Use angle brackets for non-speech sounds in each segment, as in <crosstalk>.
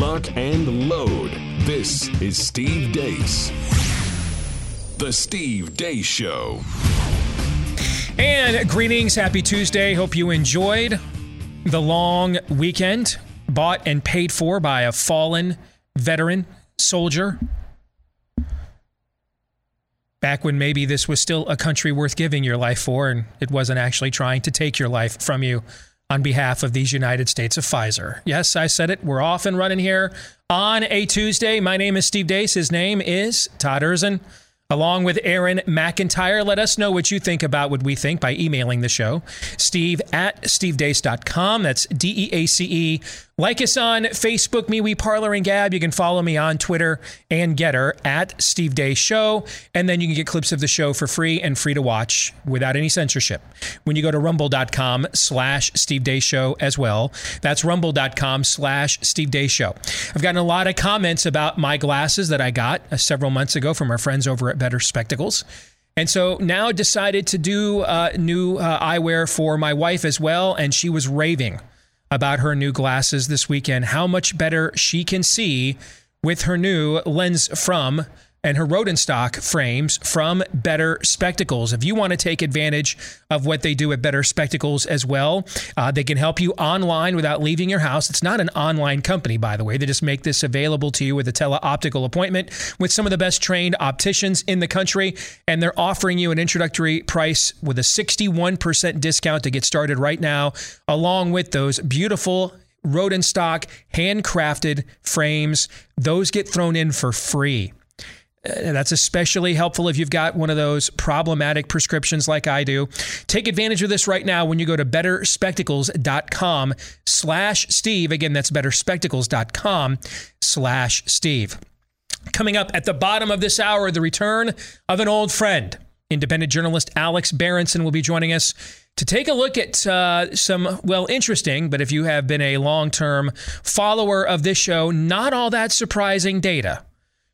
lock, and load. This is Steve Deace. The Steve Deace Show. And greetings, happy Tuesday. Hope you enjoyed the long weekend bought and paid for by a fallen veteran soldier. Back when maybe this was still a country worth giving your life for, and it wasn't actually trying to take your life from you on behalf of these United States of Pfizer. Yes, I said it. We're off and running here on a Tuesday. My name is Steve Deace. His name is Todd Erzen along with Aaron McIntire. Let us know what you think about what we think by emailing the show. Steve at stevedeace.com. That's D E A C E. Like us on Facebook, MeWe, Parler and Gab. You can follow me on Twitter and Gettr at Steve Day Show. And then you can get clips of the show for free and free to watch without any censorship when you go to rumble.com slash Steve Deace Show as well. That's rumble.com slash Steve Deace Show. I've gotten a lot of comments about my glasses that I got uh, several months ago from our friends over at Better Spectacles. And so now decided to do uh, new uh, eyewear for my wife as well. And she was raving about her new glasses this weekend, how much better she can see with her new lens from and her Rodenstock frames from Better Spectacles. If you want to take advantage of what they do at Better Spectacles as well, uh, they can help you online without leaving your house. It's not an online company, by the way. They just make this available to you with a teleoptical appointment with some of the best trained opticians in the country. And they're offering you an introductory price with a 61% discount to get started right now, along with those beautiful Rodenstock handcrafted frames. Those get thrown in for free. Uh, that's especially helpful if you've got one of those problematic prescriptions like I do. Take advantage of this right now when you go to betterspectacles.com slash Steve. Again, that's betterspectacles.com slash Steve. Coming up at the bottom of this hour, the return of an old friend. Independent journalist Alex Berenson will be joining us to take a look at uh, some, well, interesting, but if you have been a long term follower of this show, not all that surprising data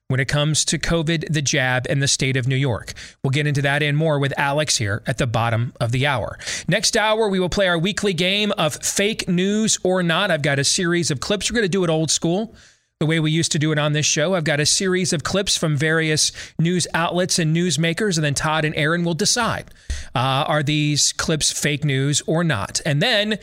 when it comes to COVID, the jab, and the state of New York. We'll get into that and more with Alex here at the bottom of the hour. Next hour, we will play our weekly game of fake news or not. I've got a series of clips. We're going to do it old school. The way we used to do it on this show, I've got a series of clips from various news outlets and newsmakers, and then Todd and Aaron will decide uh, are these clips fake news or not? And then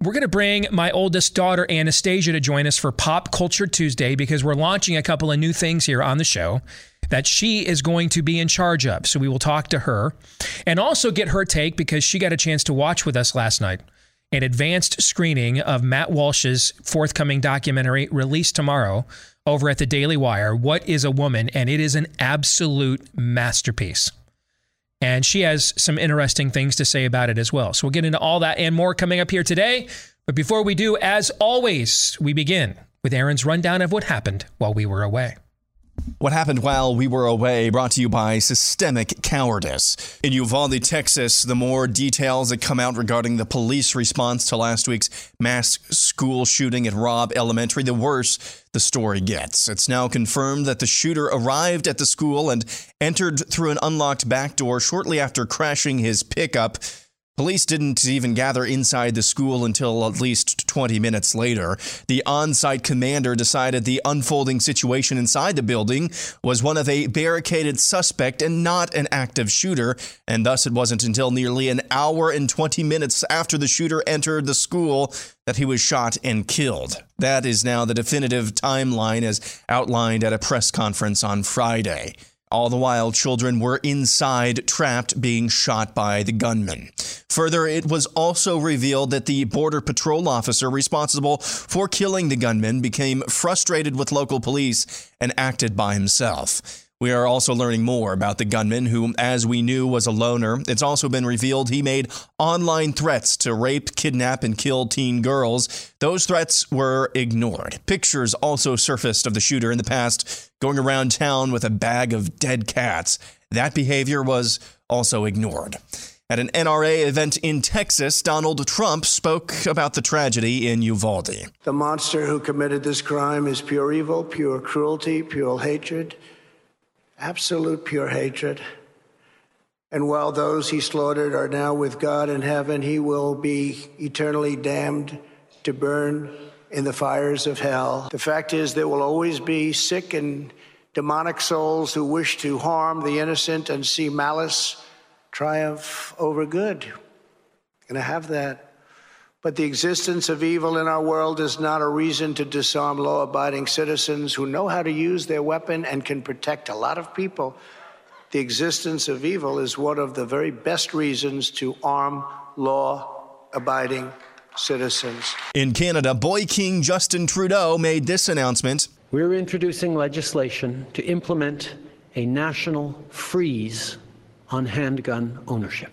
we're going to bring my oldest daughter, Anastasia, to join us for Pop Culture Tuesday because we're launching a couple of new things here on the show that she is going to be in charge of. So we will talk to her and also get her take because she got a chance to watch with us last night an advanced screening of Matt Walsh's forthcoming documentary released tomorrow over at the Daily Wire, What is a Woman? And it is an absolute masterpiece. And she has some interesting things to say about it as well. So we'll get into all that and more coming up here today. But before we do, as always, we begin with Aaron's rundown of what happened while we were away. What happened while we were away brought to you by Systemic Cowardice. In Uvalde, Texas, the more details that come out regarding the police response to last week's mass school shooting at Robb Elementary, the worse the story gets. It's now confirmed that the shooter arrived at the school and entered through an unlocked back door shortly after crashing his pickup. Police didn't even gather inside the school until at least 20 minutes later. The on site commander decided the unfolding situation inside the building was one of a barricaded suspect and not an active shooter, and thus it wasn't until nearly an hour and 20 minutes after the shooter entered the school that he was shot and killed. That is now the definitive timeline as outlined at a press conference on Friday. All the while, children were inside, trapped, being shot by the gunman. Further, it was also revealed that the Border Patrol officer responsible for killing the gunman became frustrated with local police and acted by himself. We are also learning more about the gunman, who, as we knew, was a loner. It's also been revealed he made online threats to rape, kidnap, and kill teen girls. Those threats were ignored. Pictures also surfaced of the shooter in the past going around town with a bag of dead cats. That behavior was also ignored. At an NRA event in Texas, Donald Trump spoke about the tragedy in Uvalde. The monster who committed this crime is pure evil, pure cruelty, pure hatred absolute pure hatred. And while those he slaughtered are now with God in heaven, he will be eternally damned to burn in the fires of hell. The fact is, there will always be sick and demonic souls who wish to harm the innocent and see malice triumph over good. And I have that. But the existence of evil in our world is not a reason to disarm law abiding citizens who know how to use their weapon and can protect a lot of people. The existence of evil is one of the very best reasons to arm law abiding citizens. In Canada, Boy King Justin Trudeau made this announcement. We're introducing legislation to implement a national freeze on handgun ownership.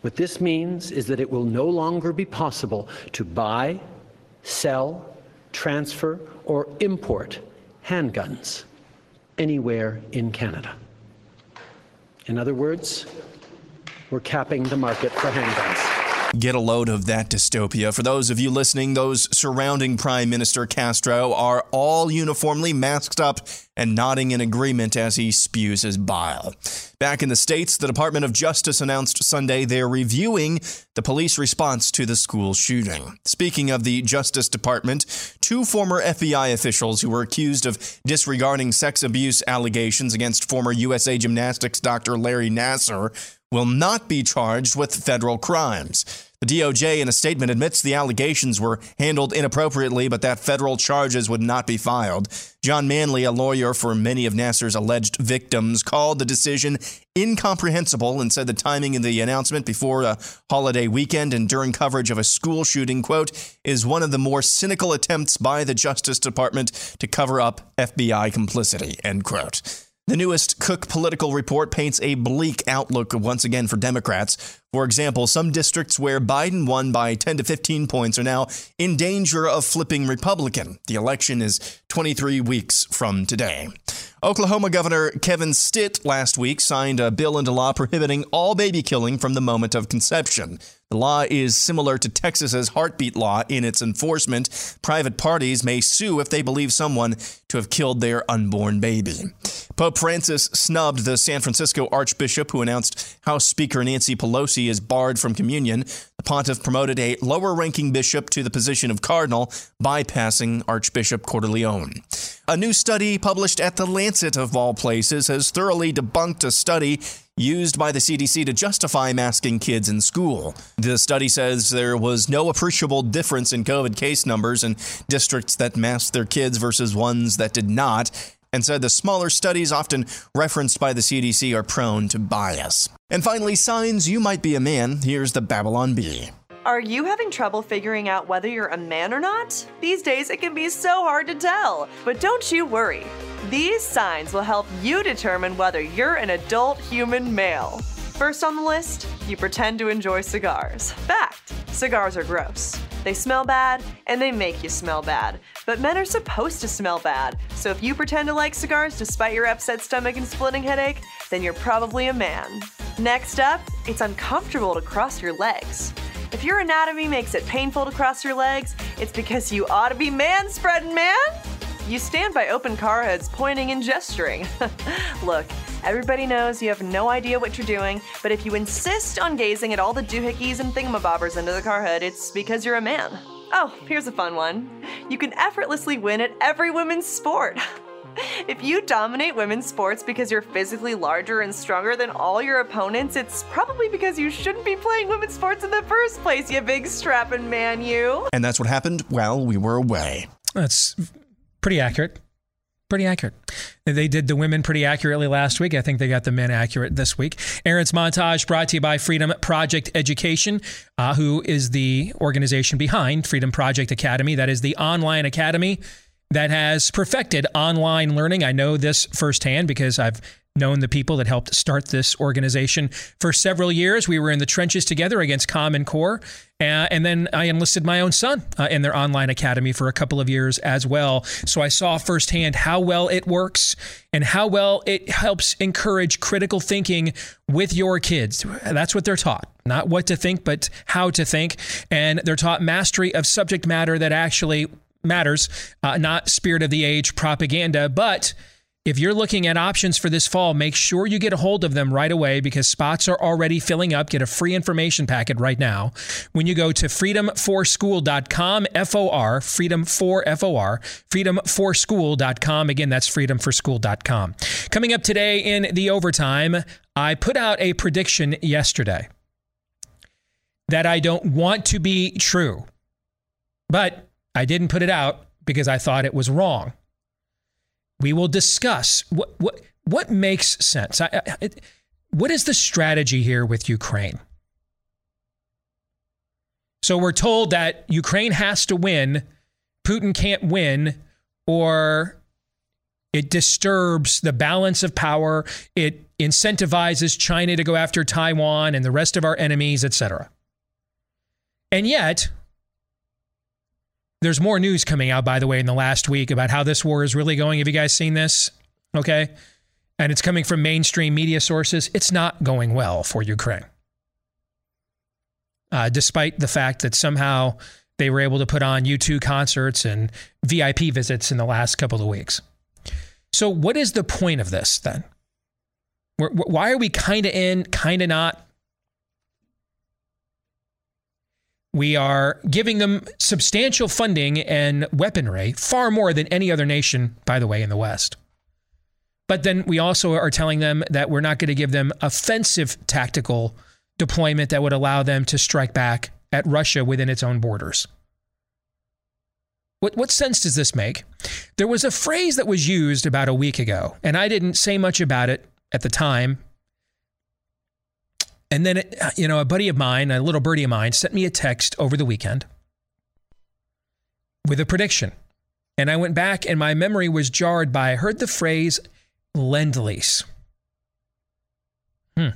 What this means is that it will no longer be possible to buy, sell, transfer, or import handguns anywhere in Canada. In other words, we're capping the market for handguns. Get a load of that dystopia. For those of you listening, those surrounding Prime Minister Castro are all uniformly masked up and nodding in agreement as he spews his bile. Back in the States, the Department of Justice announced Sunday they're reviewing the police response to the school shooting. Speaking of the Justice Department, two former FBI officials who were accused of disregarding sex abuse allegations against former USA Gymnastics Dr. Larry Nassar will not be charged with federal crimes. The DOJ, in a statement, admits the allegations were handled inappropriately, but that federal charges would not be filed. John Manly, a lawyer for many of Nassar's alleged victims, called the decision incomprehensible and said the timing of the announcement before a holiday weekend and during coverage of a school shooting, quote, is one of the more cynical attempts by the Justice Department to cover up FBI complicity, end quote. The newest Cook political report paints a bleak outlook once again for Democrats. For example, some districts where Biden won by 10 to 15 points are now in danger of flipping Republican. The election is 23 weeks from today. Oklahoma Governor Kevin Stitt last week signed a bill into law prohibiting all baby killing from the moment of conception. The law is similar to Texas's heartbeat law in its enforcement. Private parties may sue if they believe someone to have killed their unborn baby. Pope Francis snubbed the San Francisco Archbishop who announced House Speaker Nancy Pelosi is barred from communion. The pontiff promoted a lower ranking bishop to the position of cardinal, bypassing Archbishop Cordileone. A new study published at The Lancet, of all places, has thoroughly debunked a study used by the CDC to justify masking kids in school. The study says there was no appreciable difference in COVID case numbers in districts that masked their kids versus ones that did not, and said the smaller studies often referenced by the CDC are prone to bias. And finally, signs you might be a man. Here's the Babylon Bee. Are you having trouble figuring out whether you're a man or not? These days it can be so hard to tell. But don't you worry. These signs will help you determine whether you're an adult human male. First on the list, you pretend to enjoy cigars. Fact cigars are gross. They smell bad and they make you smell bad. But men are supposed to smell bad. So if you pretend to like cigars despite your upset stomach and splitting headache, then you're probably a man. Next up, it's uncomfortable to cross your legs. If your anatomy makes it painful to cross your legs, it's because you ought to be man spreading, man! You stand by open car hoods, pointing and gesturing. <laughs> Look, everybody knows you have no idea what you're doing, but if you insist on gazing at all the doohickeys and thingamabobbers under the car hood, it's because you're a man. Oh, here's a fun one. You can effortlessly win at every women's sport. <laughs> If you dominate women's sports because you're physically larger and stronger than all your opponents, it's probably because you shouldn't be playing women's sports in the first place, you big strapping man, you. And that's what happened while we were away. That's pretty accurate. Pretty accurate. They did the women pretty accurately last week. I think they got the men accurate this week. Aaron's montage brought to you by Freedom Project Education, uh, who is the organization behind Freedom Project Academy. That is the online academy that has perfected online learning. I know this firsthand because I've known the people that helped start this organization for several years. We were in the trenches together against Common Core. Uh, and then I enlisted my own son uh, in their online academy for a couple of years as well. So I saw firsthand how well it works and how well it helps encourage critical thinking with your kids. That's what they're taught. Not what to think, but how to think. And they're taught mastery of subject matter that actually matters, uh, not spirit of the age propaganda, but if you're looking at options for this fall, make sure you get a hold of them right away because spots are already filling up. Get a free information packet right now when you go to freedom4school.com, F O R, freedom for F O R, freedom4school.com. Again, that's freedom4school.com. Coming up today in the overtime, I put out a prediction yesterday that I don't want to be true, but I didn't put it out because I thought it was wrong. We will discuss what what what makes sense. I, I, what is the strategy here with Ukraine? So we're told that Ukraine has to win, Putin can't win, or it disturbs the balance of power. It incentivizes China to go after Taiwan and the rest of our enemies, etc. And yet, there's more news coming out, by the way, in the last week about how this war is really going. Have you guys seen this? Okay. And it's coming from mainstream media sources. It's not going well for Ukraine. Uh, despite the fact that somehow they were able to put on U2 concerts and VIP visits in the last couple of weeks. So, what is the point of this then? Why are we kind of in, kind of not? We are giving them substantial funding and weaponry, far more than any other nation, by the way, in the West. But then we also are telling them that we're not going to give them offensive tactical deployment that would allow them to strike back at Russia within its own borders. What, what sense does this make? There was a phrase that was used about a week ago, and I didn't say much about it at the time and then, you know, a buddy of mine, a little birdie of mine, sent me a text over the weekend with a prediction. And I went back and my memory was jarred by I heard the phrase lend lease. Hmm.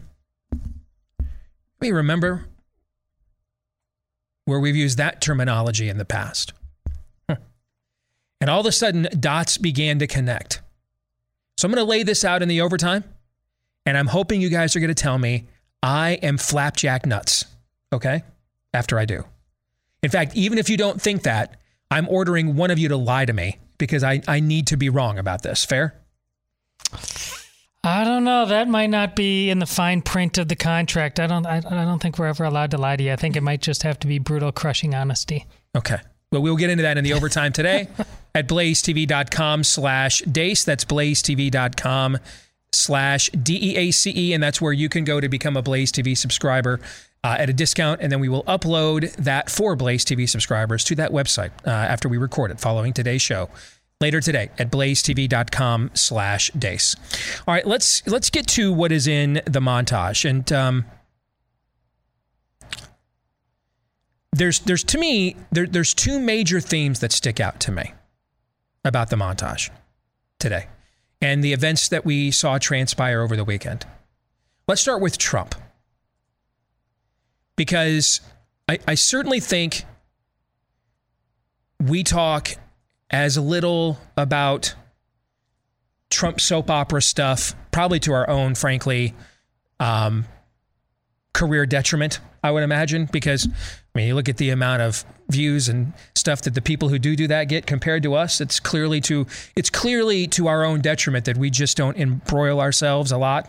We remember where we've used that terminology in the past. And all of a sudden, dots began to connect. So I'm going to lay this out in the overtime, and I'm hoping you guys are going to tell me I am flapjack nuts. Okay. After I do. In fact, even if you don't think that, I'm ordering one of you to lie to me because I, I need to be wrong about this. Fair? I don't know. That might not be in the fine print of the contract. I don't. I, I don't think we're ever allowed to lie to you. I think it might just have to be brutal, crushing honesty. Okay. Well, we'll get into that in the overtime today <laughs> at blazetv.com slash deace. That's blazetv.com slash D-E-A-C-E, and that's where you can go to become a Blaze TV subscriber uh, at a discount, and then we will upload that for Blaze TV subscribers to that website uh, after we record it following today's show. Later today at blazetv.com slash deace. All right, let's let's get to what is in the montage. And um, there's there's to me, there, there's two major themes that stick out to me about the montage today and the events that we saw transpire over the weekend. Let's start with Trump. Because I, I certainly think we talk as little about Trump soap opera stuff, probably to our own, frankly, um, career detriment, I would imagine, because I mean, you look at the amount of views and stuff that the people who do do that get compared to us. It's clearly to it's clearly to our own detriment that we just don't embroil ourselves a lot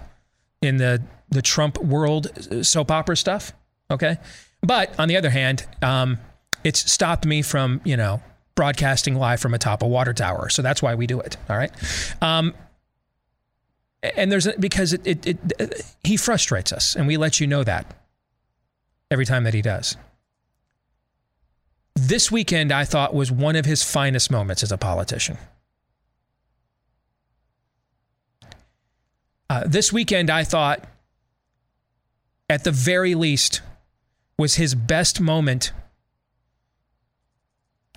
in the the Trump world uh, soap opera stuff. Okay, but on the other hand, um, it's stopped me from you know broadcasting live from atop a water tower. So that's why we do it. All right. Um, and there's because it, it, it, he frustrates us, and we let you know that every time that he does this weekend I thought was one of his finest moments as a politician. Uh, this weekend I thought, at the very least, was his best moment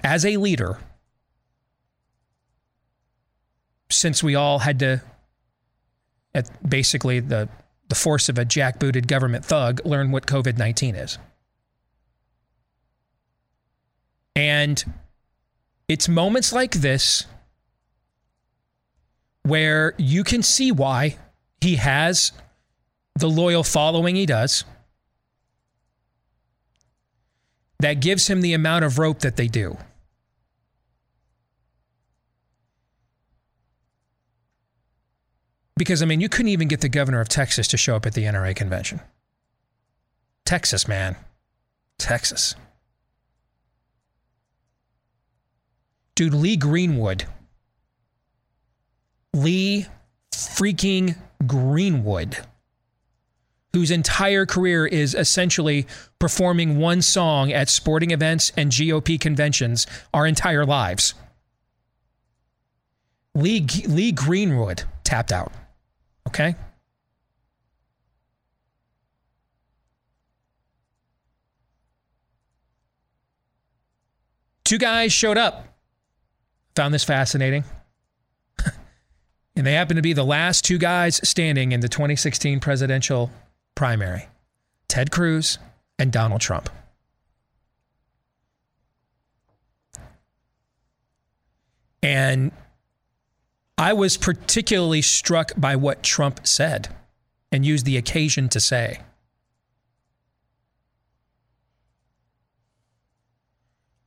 as a leader since we all had to, at basically the, the force of a jackbooted government thug, learn what COVID 19 is. And it's moments like this where you can see why he has the loyal following he does that gives him the amount of rope that they do. Because, I mean, you couldn't even get the governor of Texas to show up at the NRA convention. Texas, man. Texas. Dude, Lee Greenwood. Lee freaking Greenwood, whose entire career is essentially performing one song at sporting events and GOP conventions our entire lives. Lee, Lee Greenwood tapped out. Okay? Two guys showed up. Found this fascinating. <laughs> and they happen to be the last two guys standing in the 2016 presidential primary Ted Cruz and Donald Trump. And I was particularly struck by what Trump said and used the occasion to say.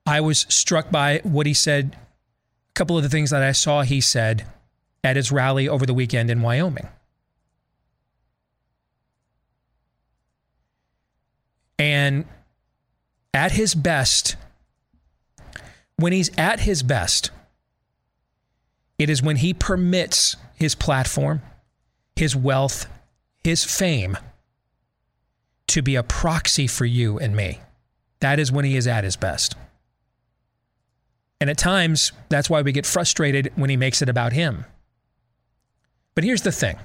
I was struck by what he said, couple of the things that I saw he said at his rally over the weekend in Wyoming. And at his best, when he's at his best, it is when he permits his platform, his wealth, his fame to be a proxy for you and me. That is when he is at his best. And at times, that's why we get frustrated when he makes it about him. But here's the thing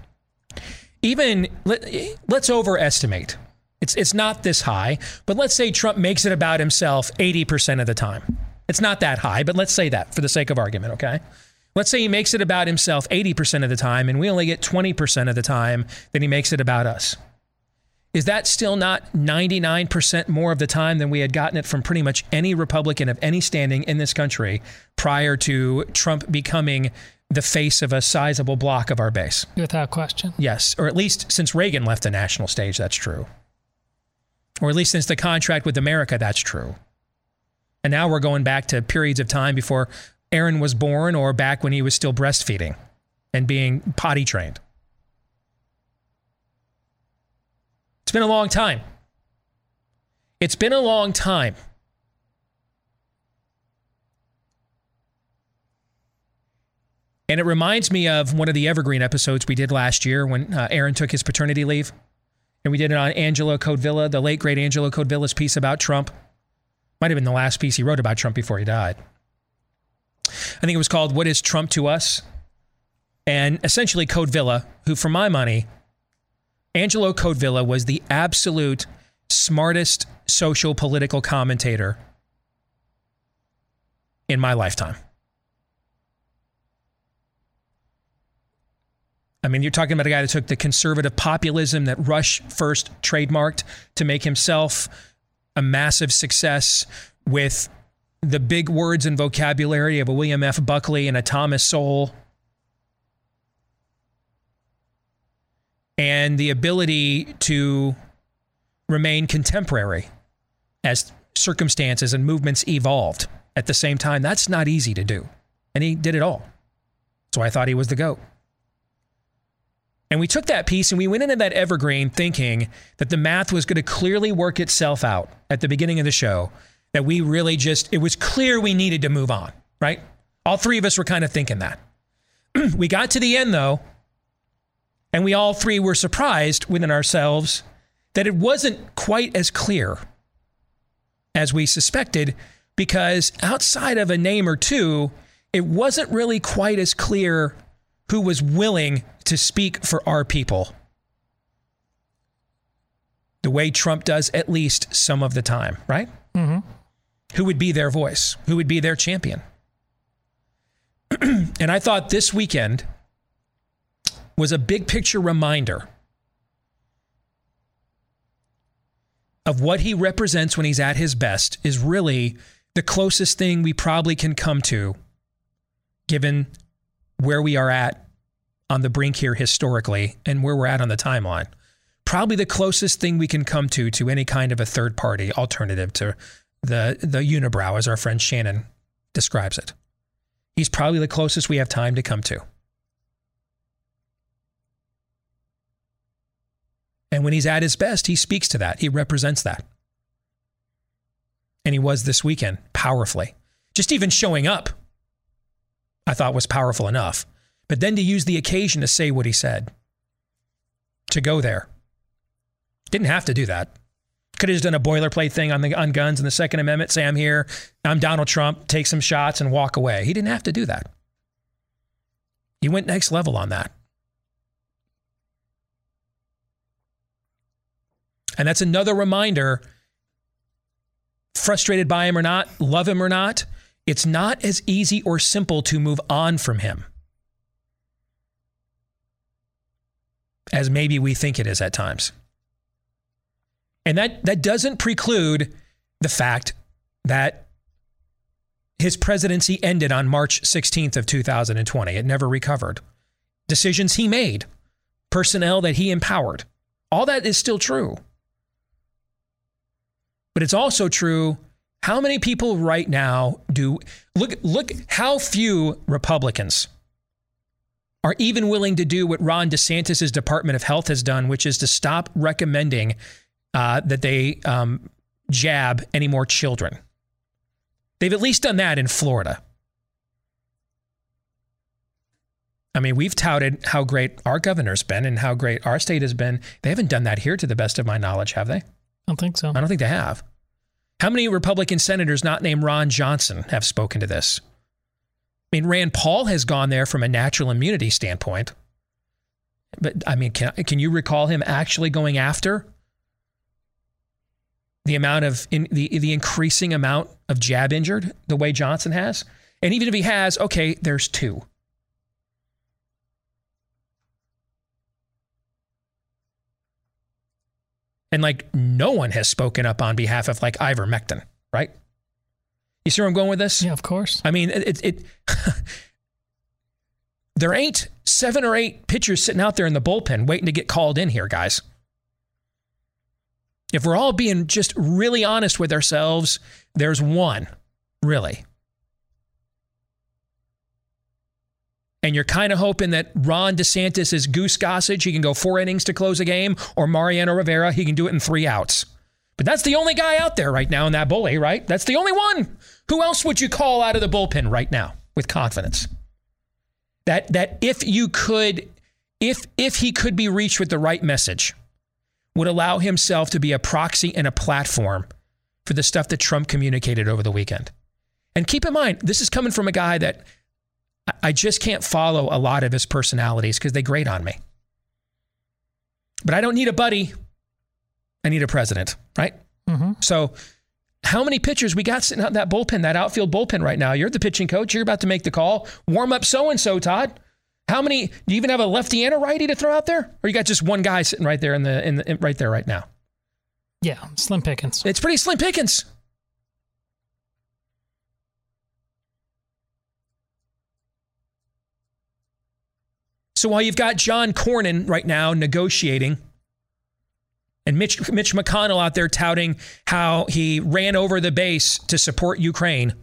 even let, us overestimate. It's, it's not this high, but let's say Trump makes it about himself 80% of the time. It's not that high, but let's say that for the sake of argument, okay? Let's say he makes it about himself 80% of the time, and we only get 20% of the time that he makes it about us. Is that still not 99% more of the time than we had gotten it from pretty much any Republican of any standing in this country prior to Trump becoming the face of a sizable block of our base? Without question. Yes, or at least since Reagan left the national stage, that's true. Or at least since the contract with America, that's true. And now we're going back to periods of time before Aaron was born or back when he was still breastfeeding and being potty trained. It's been a long time. It's been a long time. And it reminds me of one of the Evergreen episodes we did last year when uh, Aaron took his paternity leave. And we did it on Angelo Codevilla, the late great Angelo Codevilla's piece about Trump. Might have been the last piece he wrote about Trump before he died. I think it was called What is Trump to Us? And essentially, Codevilla, who for my money, Angelo Codevilla was the absolute smartest social political commentator in my lifetime. I mean, you're talking about a guy that took the conservative populism that Rush first trademarked to make himself a massive success with the big words and vocabulary of a William F. Buckley and a Thomas Sowell, and the ability to remain contemporary as circumstances and movements evolved at the same time. That's not easy to do. And he did it all. So I thought he was the GOAT. And we took that piece and we went into that evergreen thinking that the math was going to clearly work itself out at the beginning of the show that we really just, it was clear we needed to move on, right? All three of us were kind of thinking that. <clears throat> we got to the end though, and we all three were surprised within ourselves that it wasn't quite as clear as we suspected, because outside of a name or two, it wasn't really quite as clear who was willing to speak for our people the way Trump does at least some of the time, right? Mm-hmm who would be their voice, who would be their champion. <clears throat> and I thought this weekend was a big picture reminder of what he represents when he's at his best is really the closest thing we probably can come to given where we are at on the brink here historically and where we're at on the timeline. Probably the closest thing we can come to to any kind of a third party alternative to the the unibrow, as our friend Shannon describes it. He's probably the closest we have time to come to. And when he's at his best, he speaks to that. He represents that. And he was this weekend powerfully. Just even showing up, I thought was powerful enough. But then to use the occasion to say what he said, to go there, didn't have to do that. Could have just done a boilerplate thing on the on guns and the Second Amendment. Say I'm here, I'm Donald Trump, take some shots and walk away. He didn't have to do that. He went next level on that. And that's another reminder frustrated by him or not, love him or not, it's not as easy or simple to move on from him as maybe we think it is at times. And that, that doesn't preclude the fact that his presidency ended on March 16th of 2020. It never recovered. Decisions he made, personnel that he empowered. All that is still true. But it's also true how many people right now do look look how few Republicans are even willing to do what Ron DeSantis' Department of Health has done, which is to stop recommending uh, that they um, jab any more children. They've at least done that in Florida. I mean, we've touted how great our governor's been and how great our state has been. They haven't done that here, to the best of my knowledge, have they? I don't think so. I don't think they have. How many Republican senators not named Ron Johnson have spoken to this? I mean, Rand Paul has gone there from a natural immunity standpoint. But I mean, can, can you recall him actually going after the amount of in, the the increasing amount of jab injured the way Johnson has? And even if he has, okay, there's two. And like no one has spoken up on behalf of like ivermectin, right? You see where I'm going with this? Yeah, of course. I mean, it, it, it <laughs> there ain't seven or eight pitchers sitting out there in the bullpen waiting to get called in here, guys. If we're all being just really honest with ourselves, there's one, really. And you're kind of hoping that Ron DeSantis is Goose Gossage. He can go four innings to close a game, or Mariano Rivera, he can do it in three outs. But that's the only guy out there right now in that bully, right? That's the only one. Who else would you call out of the bullpen right now with confidence? That that if you could, if if he could be reached with the right message, would allow himself to be a proxy and a platform for the stuff that Trump communicated over the weekend. And keep in mind, this is coming from a guy that I just can't follow a lot of his personalities because they grate on me. But I don't need a buddy. I need a president, right? Mm-hmm. So, how many pitchers we got sitting out in that bullpen, that outfield bullpen right now? You're the pitching coach. You're about to make the call. Warm up so and so, Todd. How many? Do you even have a lefty and a righty to throw out there, or you got just one guy sitting right there in the in, the, in right there right now? Yeah, slim pickings. It's pretty slim pickings. So while you've got John Cornyn right now negotiating, and Mitch, Mitch McConnell out there touting how he ran over the base to support Ukraine.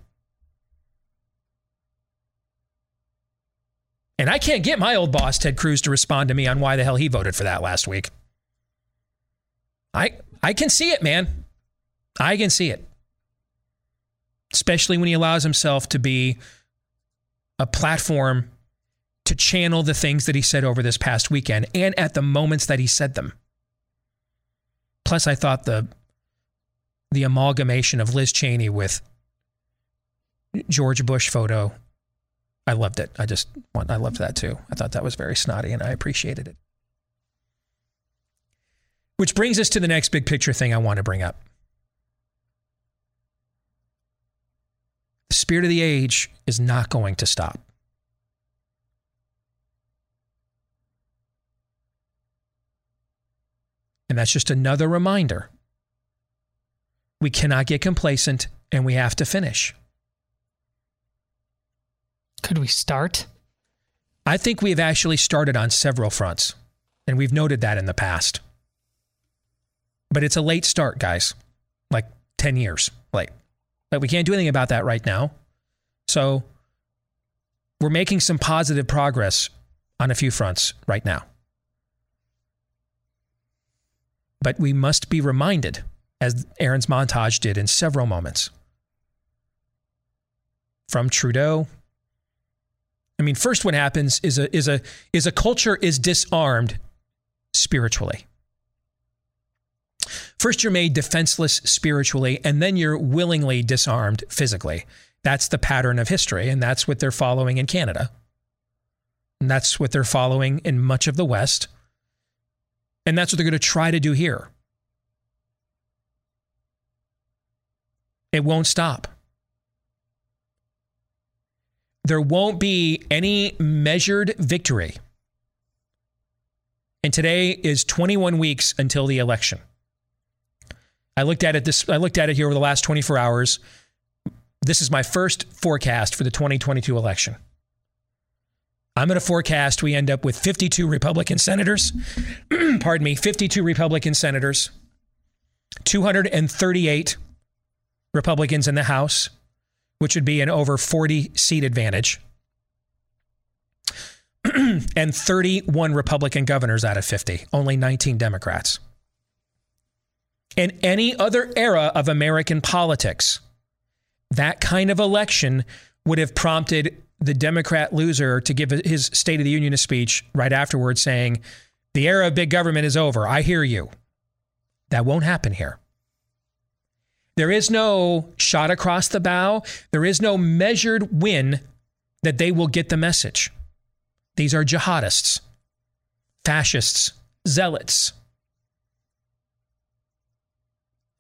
And I can't get my old boss, Ted Cruz, to respond to me on why the hell he voted for that last week. I, I can see it, man. I can see it. Especially when he allows himself to be a platform to channel the things that he said over this past weekend and at the moments that he said them. Plus, I thought the the amalgamation of Liz Cheney with George Bush photo, I loved it. I just I loved that too. I thought that was very snotty and I appreciated it. Which brings us to the next big picture thing I want to bring up. The spirit of the age is not going to stop. And that's just another reminder. We cannot get complacent and we have to finish. Could we start? I think we have actually started on several fronts, and we've noted that in the past. But it's a late start, guys, like 10 years late. But we can't do anything about that right now. So we're making some positive progress on a few fronts right now. But we must be reminded, as Aaron's montage did in several moments, from Trudeau. I mean, first what happens is a is a is a culture is disarmed spiritually. First, you're made defenseless spiritually, and then you're willingly disarmed physically. That's the pattern of history, and that's what they're following in Canada. And that's what they're following in much of the West. And that's what they're going to try to do here. It won't stop. There won't be any measured victory. And today is 21 weeks until the election. I looked at it this I looked at it here over the last 24 hours. This is my first forecast for the 2022 election. I'm going to forecast we end up with 52 Republican senators. <clears throat> pardon me, 52 Republican senators, 238 Republicans in the House, which would be an over 40 seat advantage, <clears throat> and 31 Republican governors out of 50, only 19 Democrats. In any other era of American politics, that kind of election would have prompted the Democrat loser to give his State of the Union speech right afterwards saying, The era of big government is over. I hear you. That won't happen here. There is no shot across the bow. There is no measured win that they will get the message. These are jihadists, fascists, zealots.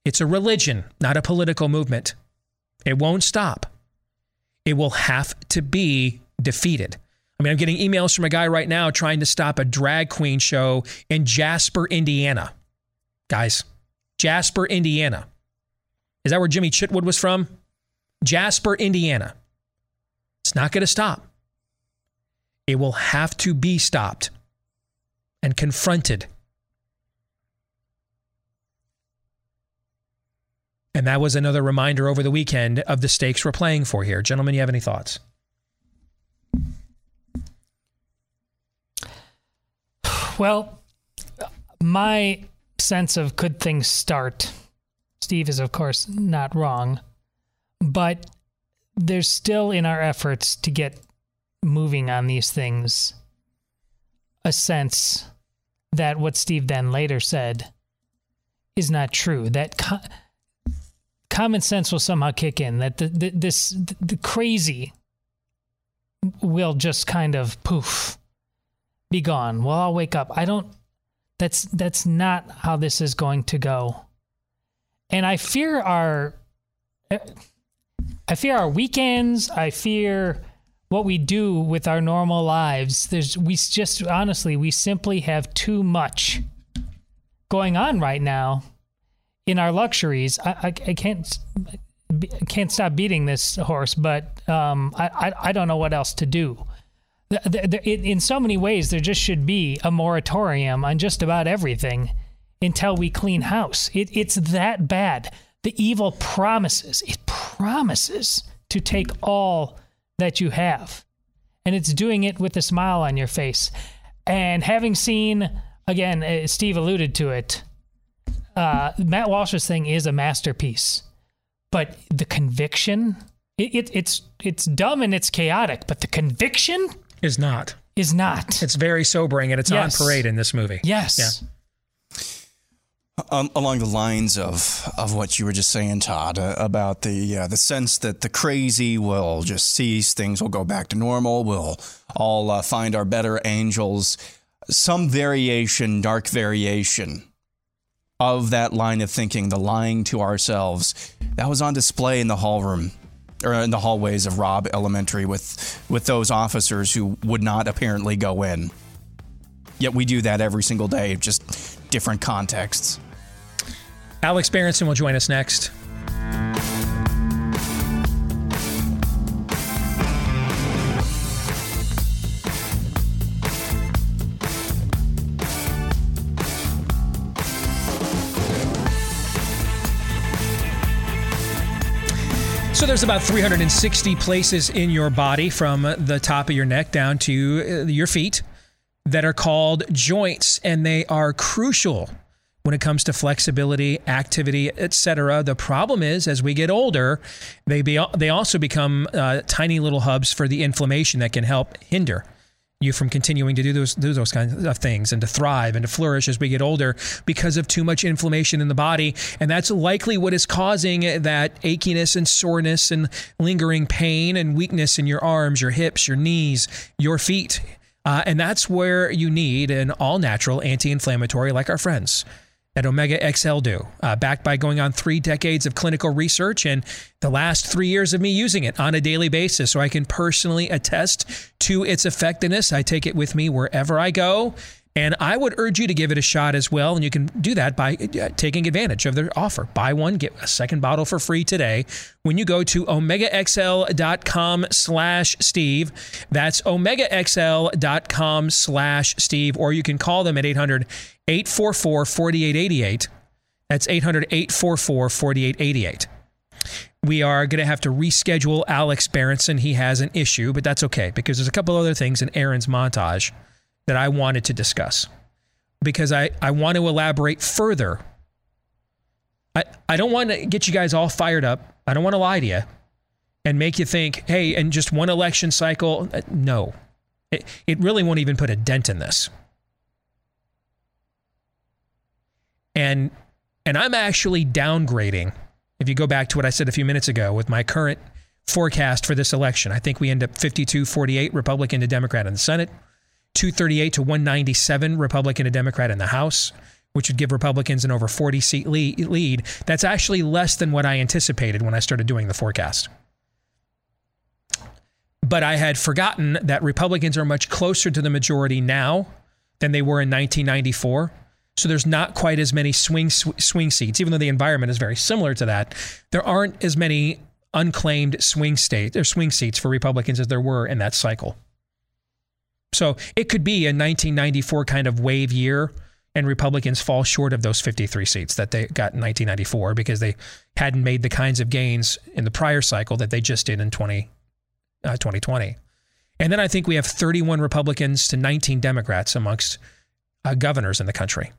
It's a religion, not a political movement. It won't stop. It will have to be defeated. I mean, I'm getting emails from a guy right now trying to stop a drag queen show in Jasper, Indiana. Guys, Jasper, Indiana. Is that where Jimmy Chitwood was from? Jasper, Indiana. It's not going to stop. It will have to be stopped and confronted And that was another reminder over the weekend of the stakes we're playing for here. Gentlemen, you have any thoughts? Well, my sense of could things start, Steve is, of course, not wrong, but there's still in our efforts to get moving on these things a sense that what Steve then later said is not true. That. Common sense will somehow kick in that the, the this the crazy will just kind of poof be gone. Well, I'll wake up. I don't that's that's not how this is going to go. And I fear our I fear our weekends, I fear what we do with our normal lives. There's we just honestly, we simply have too much going on right now in our luxuries, I, I, I can't I can't stop beating this horse, but um, I, I, don't know what else to do. In so many ways, there just should be a moratorium on just about everything until we clean house. It, it's that bad. The evil promises, it promises to take all that you have. And it's doing it with a smile on your face. And having seen, again, uh, Steve alluded to it, uh, Matt Walsh's thing is a masterpiece, but the conviction, it, it, it's it's dumb and it's chaotic, but the conviction is not is not. It's very sobering and it's yes. on parade in this movie. Yes. Yeah. Um, along the lines of, of what you were just saying, Todd, uh, about the uh, the sense that the crazy will just cease, things will go back to normal, we'll all uh, find our better angels. Some variation, dark variation of that line of thinking, the lying to ourselves, that was on display in the hall room or in the hallways of Robb Elementary with with those officers who would not apparently go in. Yet we do that every single day, just different contexts. Alex Berenson will join us next. So there's about 360 places in your body from the top of your neck down to uh, your feet that are called joints, and they are crucial when it comes to flexibility, activity, etc. The problem is, as we get older, they be, they also become uh, tiny little hubs for the inflammation that can help hinder you from continuing to do those do those kinds of things and to thrive and to flourish as we get older because of too much inflammation in the body. And that's likely what is causing that achiness and soreness and lingering pain and weakness in your arms your hips your knees your feet. Uh, and that's where you need an all natural anti inflammatory like our friends at Omega XL do, uh, backed by going on three decades of clinical research and the last three years of me using it on a daily basis. So I can personally attest to its effectiveness. I take it with me wherever I go. And I would urge you to give it a shot as well. And you can do that by uh, taking advantage of their offer. Buy one, get a second bottle for free today when you go to omegaxl.com slash Steve. That's omegaxl.com slash Steve. Or you can call them at 800 844 4888. That's 800 844 4888. We are going to have to reschedule Alex Berenson. He has an issue, but that's okay because there's a couple other things in Aaron's montage that I wanted to discuss because I, I want to elaborate further. I, I don't want to get you guys all fired up. I don't want to lie to you and make you think, hey, and just one election cycle. Uh, no, it, it really won't even put a dent in this. And and I'm actually downgrading. If you go back to what I said a few minutes ago with my current forecast for this election, I think we end up 52 48 Republican to Democrat in the Senate, 238 to 197 Republican to Democrat in the House, which would give Republicans an over 40 seat lead. That's actually less than what I anticipated when I started doing the forecast. But I had forgotten that Republicans are much closer to the majority now than they were in 1994. So there's not quite as many swing swing seats, even though the environment is very similar to that. There aren't as many unclaimed swing state or swing seats for Republicans as there were in that cycle. So it could be a 1994 kind of wave year, and Republicans fall short of those 53 seats that they got in 1994 because they hadn't made the kinds of gains in the prior cycle that they just did in 20, uh, 2020. And then I think we have 31 Republicans to 19 Democrats amongst uh, governors in the country.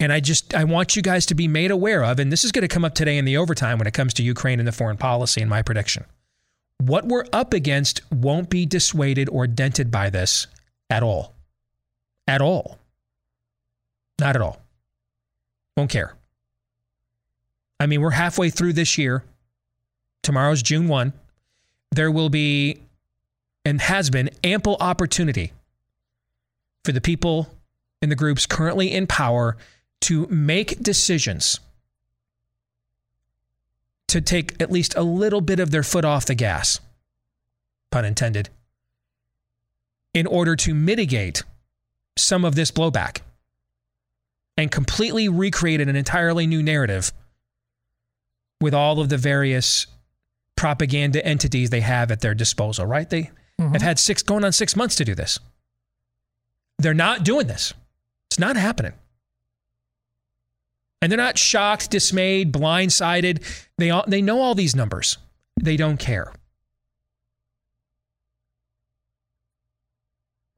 And I just I want you guys to be made aware of, and this is going to come up today in the overtime when it comes to Ukraine and the foreign policy and my prediction. What we're up against won't be dissuaded or dented by this at all. At all. Not at all. Won't care. I mean, we're halfway through this year. Tomorrow's June 1. There will be and has been ample opportunity for the people in the groups currently in power to make decisions to take at least a little bit of their foot off the gas, pun intended, in order to mitigate some of this blowback and completely recreated an entirely new narrative with all of the various propaganda entities they have at their disposal, right? They mm-hmm. have had six going on six months to do this. They're not doing this. It's not happening. And they're not shocked, dismayed, blindsided. They, all, they know all these numbers. They don't care.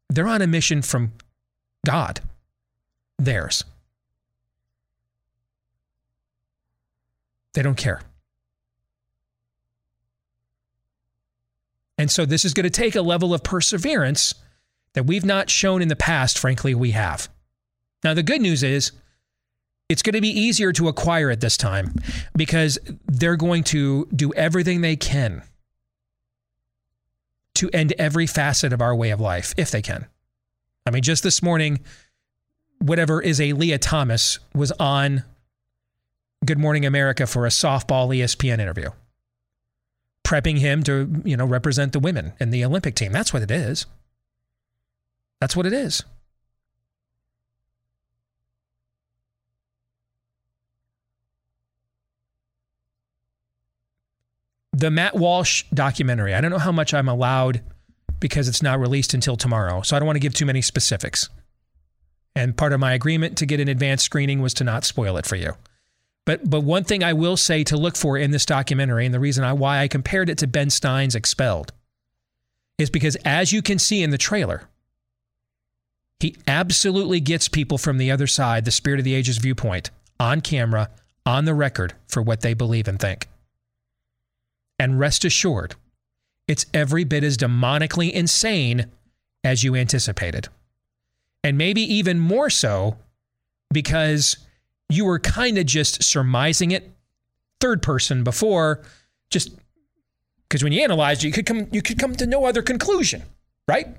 They're on a mission from God, theirs. They don't care. And so this is going to take a level of perseverance that we've not shown in the past, frankly, we have. Now, the good news is it's going to be easier to acquire at this time because they're going to do everything they can to end every facet of our way of life, if they can. I mean, just this morning, whatever is a Lia Thomas was on Good Morning America for a softball ESPN interview, prepping him to, you know, represent the women in the Olympic team. That's what it is. That's what it is. The Matt Walsh documentary. I don't know how much I'm allowed because it's not released until tomorrow. So I don't want to give too many specifics. And part of my agreement to get an advanced screening was to not spoil it for you. But but one thing I will say to look for in this documentary, and the reason I, why I compared it to Ben Stein's Expelled, is because as you can see in the trailer, He absolutely gets people from the other side, the spirit of the ages viewpoint, on camera, on the record for what they believe and think. And rest assured, it's every bit as demonically insane as you anticipated. And maybe even more so because you were kind of just surmising it third person before just because when you analyze it, you could come you could come to no other conclusion, right?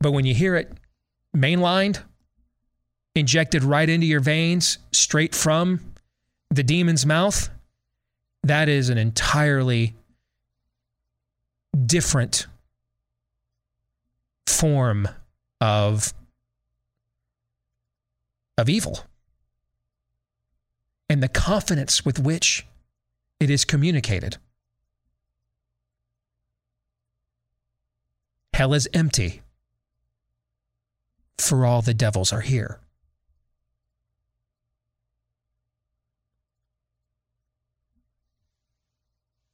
But when you hear it mainlined, injected right into your veins, straight from the demon's mouth, that is an entirely different form of of evil and the confidence with which it is communicated. Hell is empty, for all the devils are here.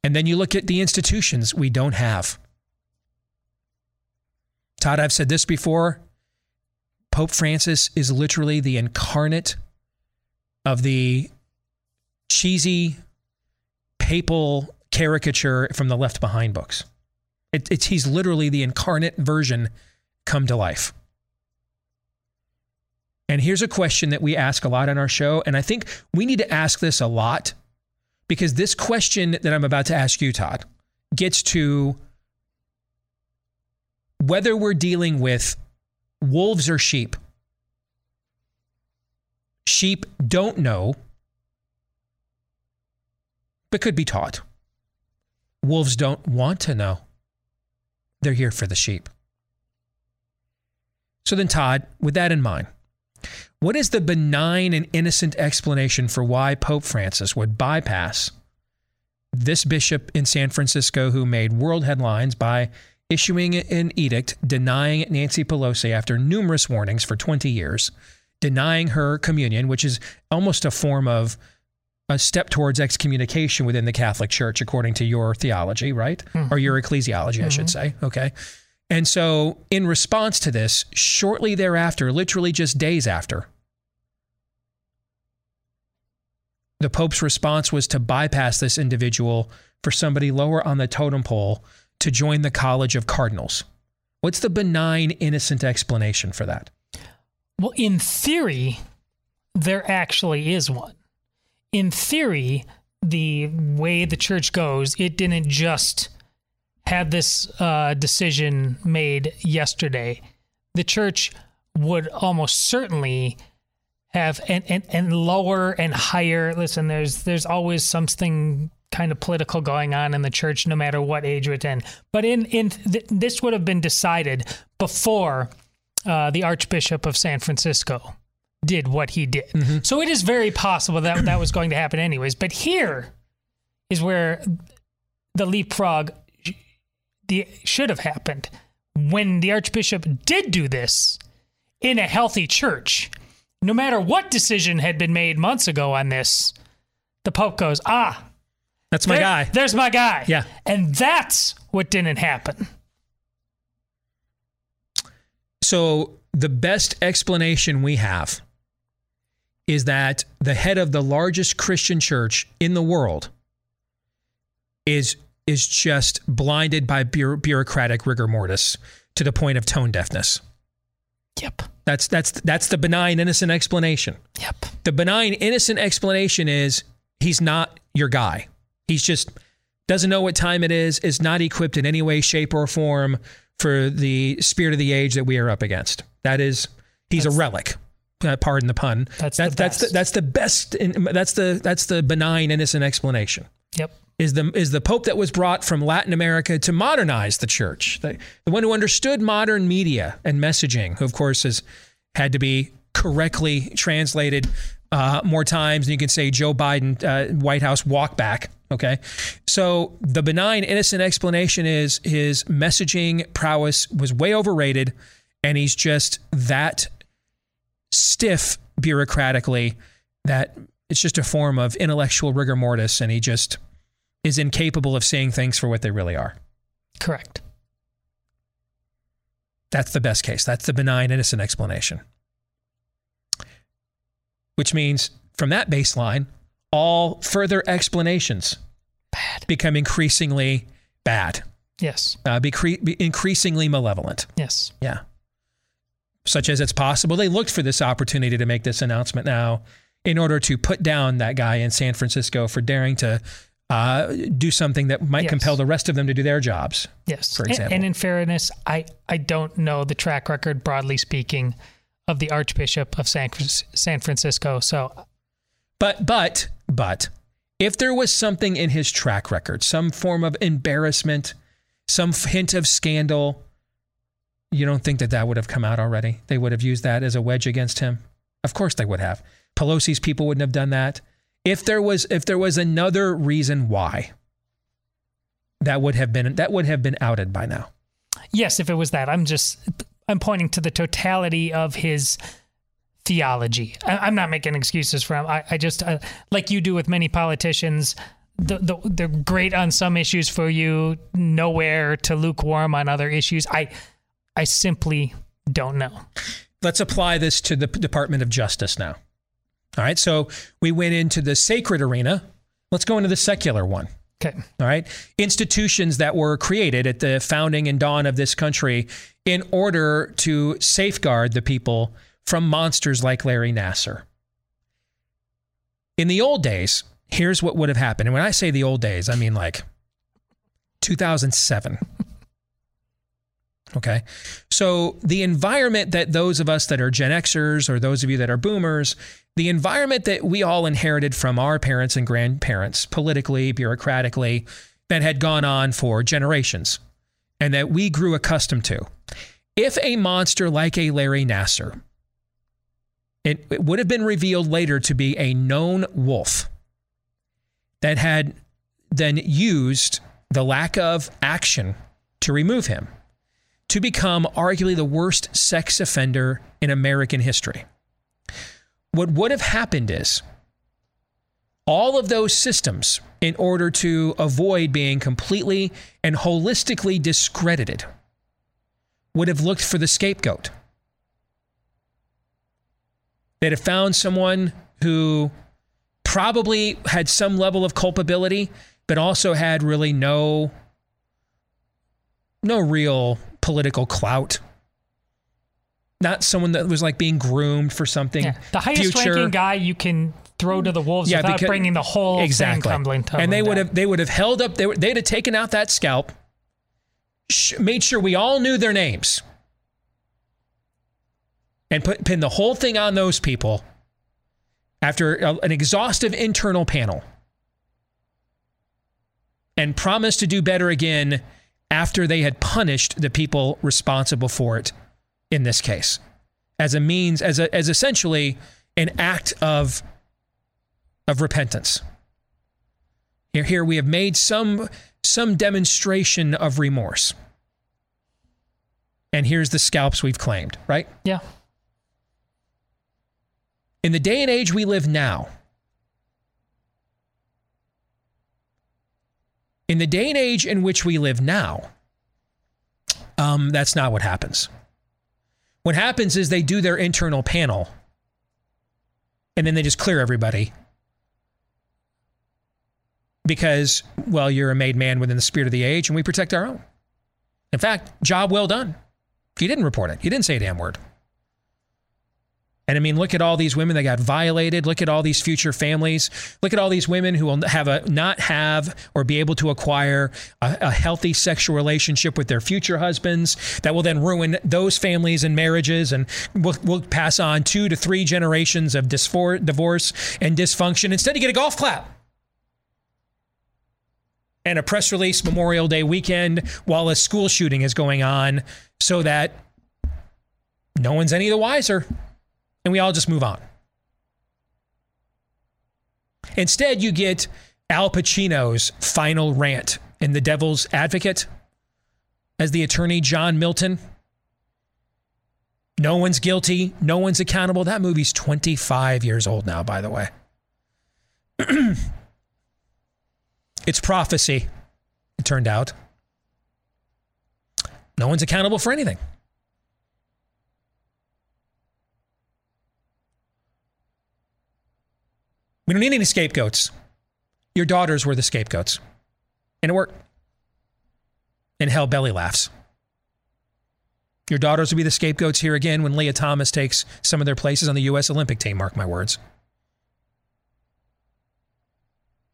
And then you look at the institutions we don't have. Todd, I've said this before. Pope Francis is literally the incarnate of the cheesy papal caricature from the Left Behind books. It, it's he's literally the incarnate version come to life. And here's a question that we ask a lot on our show, and I think we need to ask this a lot because this question that I'm about to ask you, Todd, gets to whether we're dealing with wolves or sheep. Sheep don't know but could be taught. Wolves don't want to know. They're here for the sheep. So then, Todd, with that in mind, what is the benign and innocent explanation for why Pope Francis would bypass this bishop in San Francisco who made world headlines by issuing an edict denying Nancy Pelosi after numerous warnings for 20 years, denying her communion, which is almost a form of a step towards excommunication within the Catholic Church, according to your theology, right? Mm-hmm. Or your ecclesiology, mm-hmm. I should mm-hmm. say. Okay. And so, in response to this, shortly thereafter, literally just days after, the Pope's response was to bypass this individual for somebody lower on the totem pole to join the College of Cardinals. What's the benign, innocent explanation for that? Well, in theory, there actually is one in theory, the way the church goes, it didn't just have this uh, decision made yesterday. The church would almost certainly have and, and, and lower and higher. Listen, there's there's always something kind of political going on in the church, no matter what age it's in. But in in th- this would have been decided before uh, the Archbishop of San Francisco did what he did. Mm-hmm. So it is very possible that that was going to happen anyways. But here is where the leapfrog the, should have happened when the archbishop did do this in a healthy church. No matter what decision had been made months ago on this, the pope goes, "Ah, that's my there, guy. There's my guy." Yeah. And that's what didn't happen. So the best explanation we have is that the head of the largest Christian church in the world is is just blinded by bureaucratic rigor mortis to the point of tone deafness. Yep. That's that's that's the benign innocent explanation. Yep. The benign innocent explanation is he's not your guy. He's just doesn't know what time it is, is not equipped in any way shape or form for the spirit of the age that we are up against. That is he's that's, a relic uh, pardon the pun. That's that, the that's the that's the best. In, that's the that's the benign, innocent explanation. Yep. Is the is the Pope that was brought from Latin America to modernize the church, the, the one who understood modern media and messaging, who of course has had to be correctly translated uh, more times than you can say Joe Biden uh, White House walk back. Okay, so the benign, innocent explanation is his messaging prowess was way overrated, and he's just that stiff bureaucratically that it's just a form of intellectual rigor mortis and he just is incapable of seeing things for what they really are. Correct. That's the best case. That's the benign, innocent explanation. Which means from that baseline, all further explanations Bad. become increasingly bad, Yes. uh, be, cre- be increasingly malevolent. Yes. Yeah. Such as it's possible they looked for this opportunity to make this announcement now in order to put down that guy in San Francisco for daring to uh, do something that might Yes. compel the rest of them to do their jobs. Yes. For example. And, in fairness, I, I don't know the track record, broadly speaking, of the Archbishop of San, San Francisco. So, But, but, but, if there was something in his track record, some form of embarrassment, some hint of scandal, you don't think that that would have come out already? They would have used that as a wedge against him. Of course they would have. Pelosi's people wouldn't have done that. If there was, if there was another reason why, that would have been that would have been outed by now. yes, if it was that, I'm just I'm pointing to the totality of his theology. I, I'm not making excuses for him. I, I just uh, like you do with many politicians. The, the, they're great on some issues for you, nowhere to lukewarm on other issues. I I simply don't know. let's apply this to the Department of Justice now. All right. So we went into the sacred arena. Let's go into the secular one. Okay. All right. Institutions that were created at the founding and dawn of this country in order to safeguard the people from monsters like Larry Nassar. In the old days, here's what would have happened. And when I say the old days, I mean like 2007. Okay. So the environment that those of us that are Gen Xers or those of you that are boomers, the environment that we all inherited from our parents and grandparents, politically, bureaucratically, that had gone on for generations and that we grew accustomed to. If a monster like a Larry Nassar, it, it would have been revealed later to be a known wolf that had then used the lack of action to remove him to become arguably the worst sex offender in American history. What would have happened is all of those systems, in order to avoid being completely and holistically discredited, would have looked for the scapegoat. They'd have found someone who probably had some level of culpability, but also had really no no real political clout. Not someone that was like being groomed for something. Yeah. The highest future. ranking guy you can throw to the wolves Yeah, without because- bringing the whole exactly. thing tumbling, tumbling and they would have they would have held up. They would, they'd have taken out that scalp, sh- made sure we all knew their names, and put pin the whole thing on those people. After a- an exhaustive internal panel, and promised to do better again after they had punished the people responsible for it in this case. As a means as a, as essentially an act of of repentance. Here here we have made some some demonstration of remorse. And here's the scalps we've claimed right? Yeah. in the day and age we live now, in the day and age in which we live now, um, that's not what happens. What happens is they do their internal panel and then they just clear everybody because, well, you're a made man within the spirit of the age and we protect our own. In fact, job well done. You didn't report it, you didn't say a damn word. And I mean, look at all these women that got violated. Look at all these future families. Look at all these women who will have a not have or be able to acquire a, a healthy sexual relationship with their future husbands that will then ruin those families and marriages and will, will pass on two to three generations of disfor- divorce and dysfunction. Instead, you get a golf clap and a press release Memorial Day weekend while a school shooting is going on so that no one's any the wiser and we all just move on. Instead, you get Al Pacino's final rant in The Devil's Advocate as the attorney John Milton. No one's guilty. No one's accountable. That movie's 25 years old now, by the way. <clears throat> it's prophecy, it turned out. No one's accountable for anything. We don't need any scapegoats. Your daughters were the scapegoats. And it worked. And hell belly laughs. Your daughters will be the scapegoats here again when Lia Thomas takes some of their places on the U.S. Olympic team, mark my words.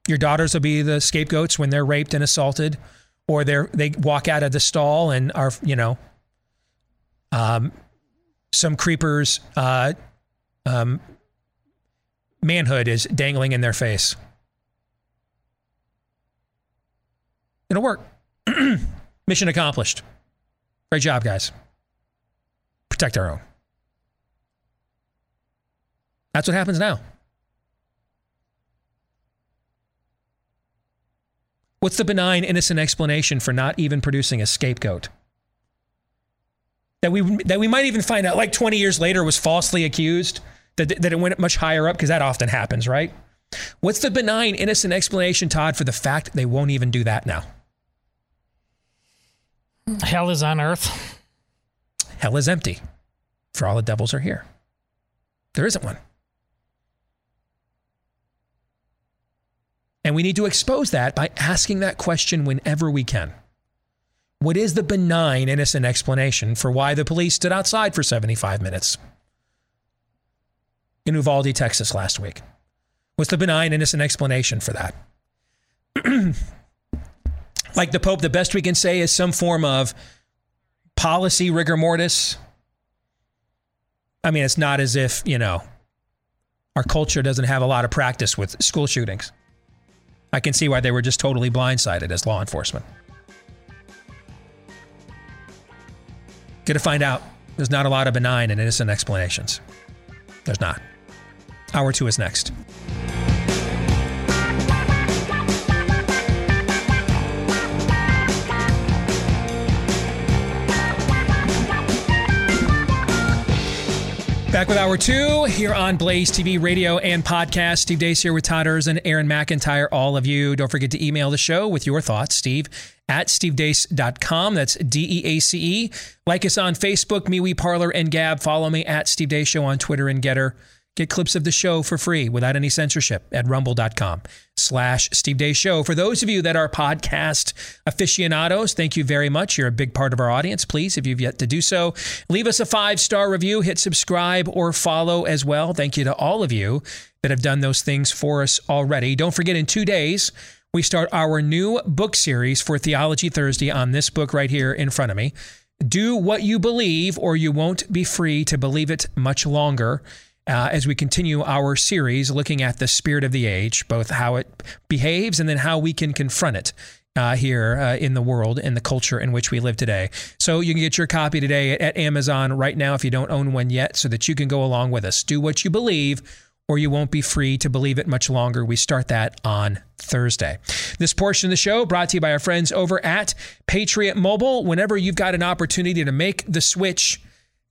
Your daughters will be the scapegoats when they're raped and assaulted, or they they walk out of the stall and are, you know, um, some creepers uh, um, manhood is dangling in their face. It'll work. <clears throat> Mission accomplished. Great job, guys. Protect our own. That's what happens now. What's the benign, innocent explanation for not even producing a scapegoat? That we, that we might even find out like 20 years later was falsely accused, that, that it went much higher up, because that often happens, right? What's the benign, innocent explanation, Todd, for the fact they won't even do that now? Hell is on earth. Hell is empty, for all the devils are here. There isn't one. And we need to expose that by asking that question whenever we can. What is the benign, innocent explanation for why the police stood outside for 75 minutes in Uvalde, Texas last week? What's the benign, innocent explanation for that? <clears throat> like the Pope, the best we can say is some form of policy rigor mortis. I mean, it's not as if, you know, our culture doesn't have a lot of practice with school shootings. I can see why they were just totally blindsided as law enforcement. To find out there's not a lot of benign and innocent explanations. There's not. Hour two is next. Back with hour two here on Blaze TV, radio, and podcast. Steve Deace here with Todd and Aaron McIntire. All of you, don't forget to email the show with your thoughts, Steve at stevedeace.com. That's D E A C E. Like us on Facebook, MeWe, Parler, and Gab. Follow me at Steve Deace Show on Twitter and Gettr. Get clips of the show for free without any censorship at rumble.com slash Steve Deace Show. For those of you that are podcast aficionados, thank you very much. You're a big part of our audience. Please, if you've yet to do so, leave us a five star review, hit subscribe or follow as well. Thank you to all of you that have done those things for us already. Don't forget, in two days, we start our new book series for Theology Thursday on this book right here in front of me. Do what you believe, or you won't be free to believe it much longer uh, as we continue our series looking at the spirit of the age, both how it behaves and then how we can confront it. Uh, here uh, in the world, in the culture in which we live today. So you can get your copy today at, at Amazon right now if you don't own one yet, so that you can go along with us. Do what you believe, or you won't be free to believe it much longer. We start that on Thursday. This portion of the show brought to you by our friends over at Patriot Mobile. Whenever you've got an opportunity to make the switch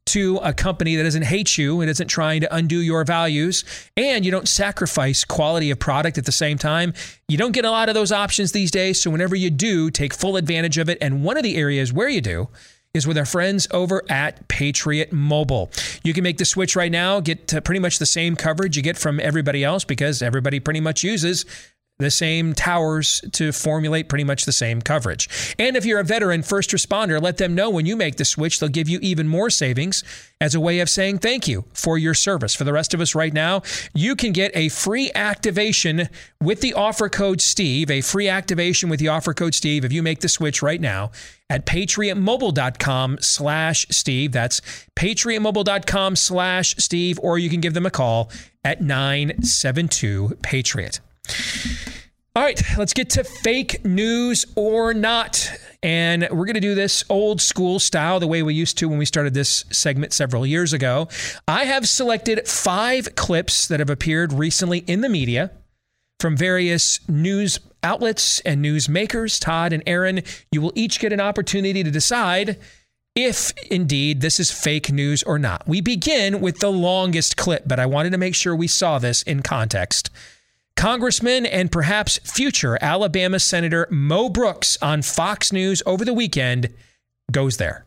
to a company that doesn't hate you and isn't trying to undo your values, and you don't sacrifice quality of product at the same time. You don't get a lot of those options these days. So, whenever you do, take full advantage of it. And one of the areas where you do is with our friends over at Patriot Mobile. You can make the switch right now, get pretty much the same coverage you get from everybody else because everybody pretty much uses the same towers to formulate pretty much the same coverage. And if you're a veteran first responder, let them know when you make the switch, they'll give you even more savings as a way of saying thank you for your service. For the rest of us right now, you can get a free activation with the offer code Steve, a free activation with the offer code Steve if you make the switch right now at patriotmobile.com slash Steve. That's patriotmobile.com slash Steve, or you can give them a call at 972 Patriot. All right, let's get to fake news or not. And we're going to do this old school style, the way we used to when we started this segment several years ago. I have selected five clips that have appeared recently in the media from various news outlets and news makers. Todd and Aaron, you will each get an opportunity to decide if indeed this is fake news or not. We begin with the longest clip, but I wanted to make sure we saw this in context. Congressman and perhaps future Alabama Senator Mo Brooks on Fox News over the weekend goes there.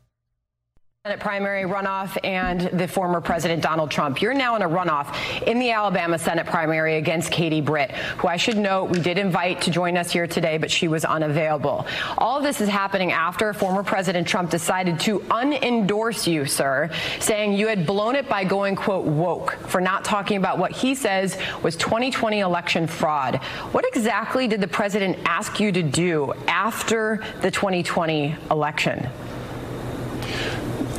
Senate primary runoff and the former President Donald Trump. You're now in a runoff in the Alabama Senate primary against Katie Britt, who I should note we did invite to join us here today, but she was unavailable. All of this is happening after former President Trump decided to unendorse you, sir, saying you had blown it by going, quote, woke for not talking about what he says was 2020 election fraud. What exactly did the president ask you to do after the 2020 election?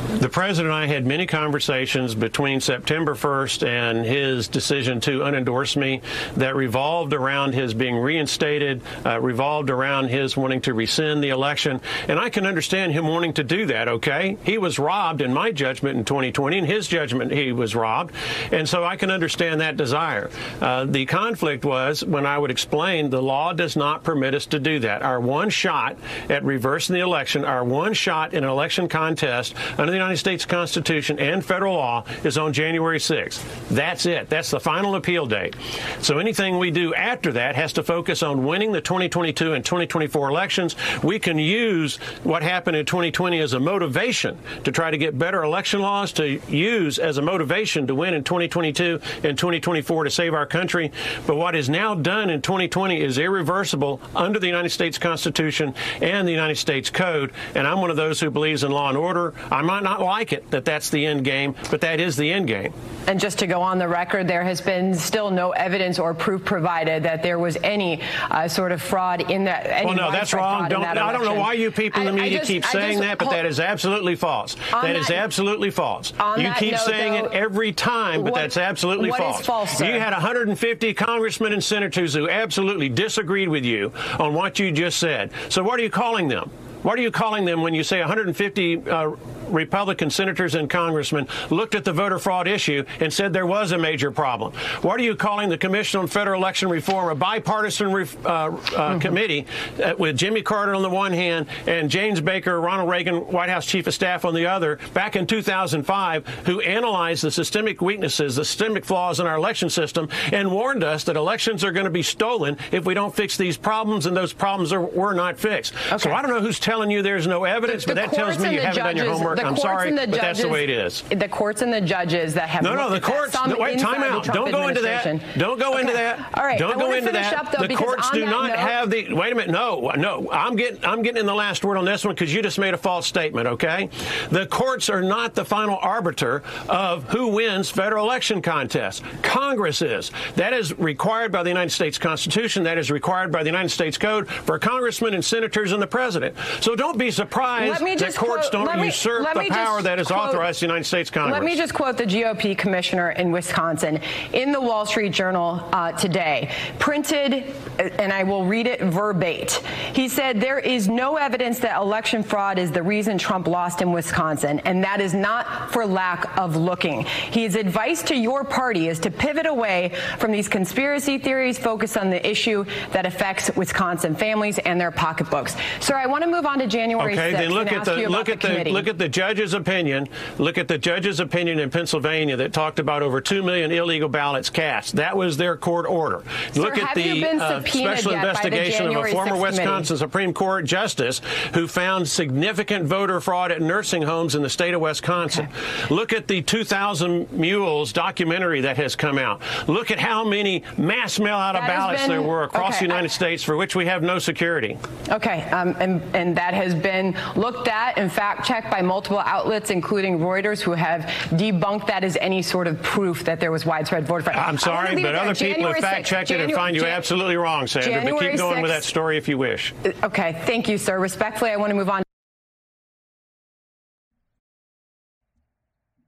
The president and I had many conversations between September 1st and his decision to unendorse me that revolved around his being reinstated, uh, revolved around his wanting to rescind the election. And I can understand him wanting to do that, okay? He was robbed, in my judgment, in 2020. In his judgment, he was robbed. And so I can understand that desire. Uh, the conflict was when I would explain the law does not permit us to do that. Our one shot at reversing the election, our one shot in an election contest under the United States Constitution and federal law is on January 6th. That's it. That's the final appeal date. So anything we do after that has to focus on winning the 2022 and 2024 elections. We can use what happened in 2020 as a motivation to try to get better election laws to use as a motivation to win in 2022 and 2024 to save our country. But what is now done in 2020 is irreversible under the United States Constitution and the United States Code. And I'm one of those who believes in law and order. I might not like it that that's the end game, but that is the end game. And just to go on the record, there has been still no evidence or proof provided that there was any uh, sort of fraud in that. well, no, that's wrong. Don't, I don't know why you people in the media just, keep saying just, that, but that is absolutely false. That, that is absolutely false. You keep note, saying though, it every time, but what, that's absolutely false. false you had 150 congressmen and senators who absolutely disagreed with you on what you just said. So what are you calling them? What are you calling them when you say 150 uh, Republican senators and congressmen looked at the voter fraud issue and said there was a major problem? What are you calling the Commission on Federal Election Reform, a bipartisan uh, uh, mm-hmm. committee uh, with Jimmy Carter on the one hand and James Baker, Ronald Reagan, White House Chief of Staff on the other, back in 2005, who analyzed the systemic weaknesses, the systemic flaws in our election system, and warned us that elections are going to be stolen if we don't fix these problems, and those problems are, were not fixed. Okay. So I don't know who's telling you there's no evidence, the, the but that tells me you haven't judges, done your homework. I'm sorry, but judges, that's the way it is. The courts and the judges that have no, no, the courts. No, wait, time out. Don't go into that. Don't go okay. into that. All right, don't go into that. Up, though, the courts do not note, have the. Wait a minute. No, no. I'm getting I'm getting in the last word on this one because you just made a false statement. Okay, the courts are not the final arbiter of who wins federal election contests. Congress is. That is required by the United States Constitution. That is required by the United States Code for congressmen and senators and the president. So don't be surprised that courts quote, don't usurp the power that is quote, authorized the United States Congress. Let me just quote the GOP commissioner in Wisconsin in the Wall Street Journal uh, today, printed, and I will read it verbatim. He said, There is no evidence that election fraud is the reason Trump lost in Wisconsin, and that is not for lack of looking. His advice to your party is to pivot away from these conspiracy theories, focus on the issue that affects Wisconsin families and their pocketbooks. Sir, I want to move on to January okay, 6th. then look at the look at the, the look at the judge's opinion. Look at the judge's opinion in Pennsylvania that talked about over two million illegal ballots cast. That was their court order. Sir, look at the uh, special investigation of a former Wisconsin Supreme Court justice who found significant voter fraud at nursing homes in the state of Wisconsin. Okay. Look at the 2,000 Mules documentary that has come out. Look at how many mass mail out of ballots been, there were across okay, the United I, States for which we have no security. Okay, um, and, and that has been looked at and fact checked by multiple outlets, including Reuters, who have debunked that as any sort of proof that there was widespread voter fraud. I'm sorry, but other people have fact checked it and find you Jan- absolutely wrong, Sandra. January but keep going 6th. with that story if you wish. Uh, okay, thank you, sir. Respectfully, I want to move on.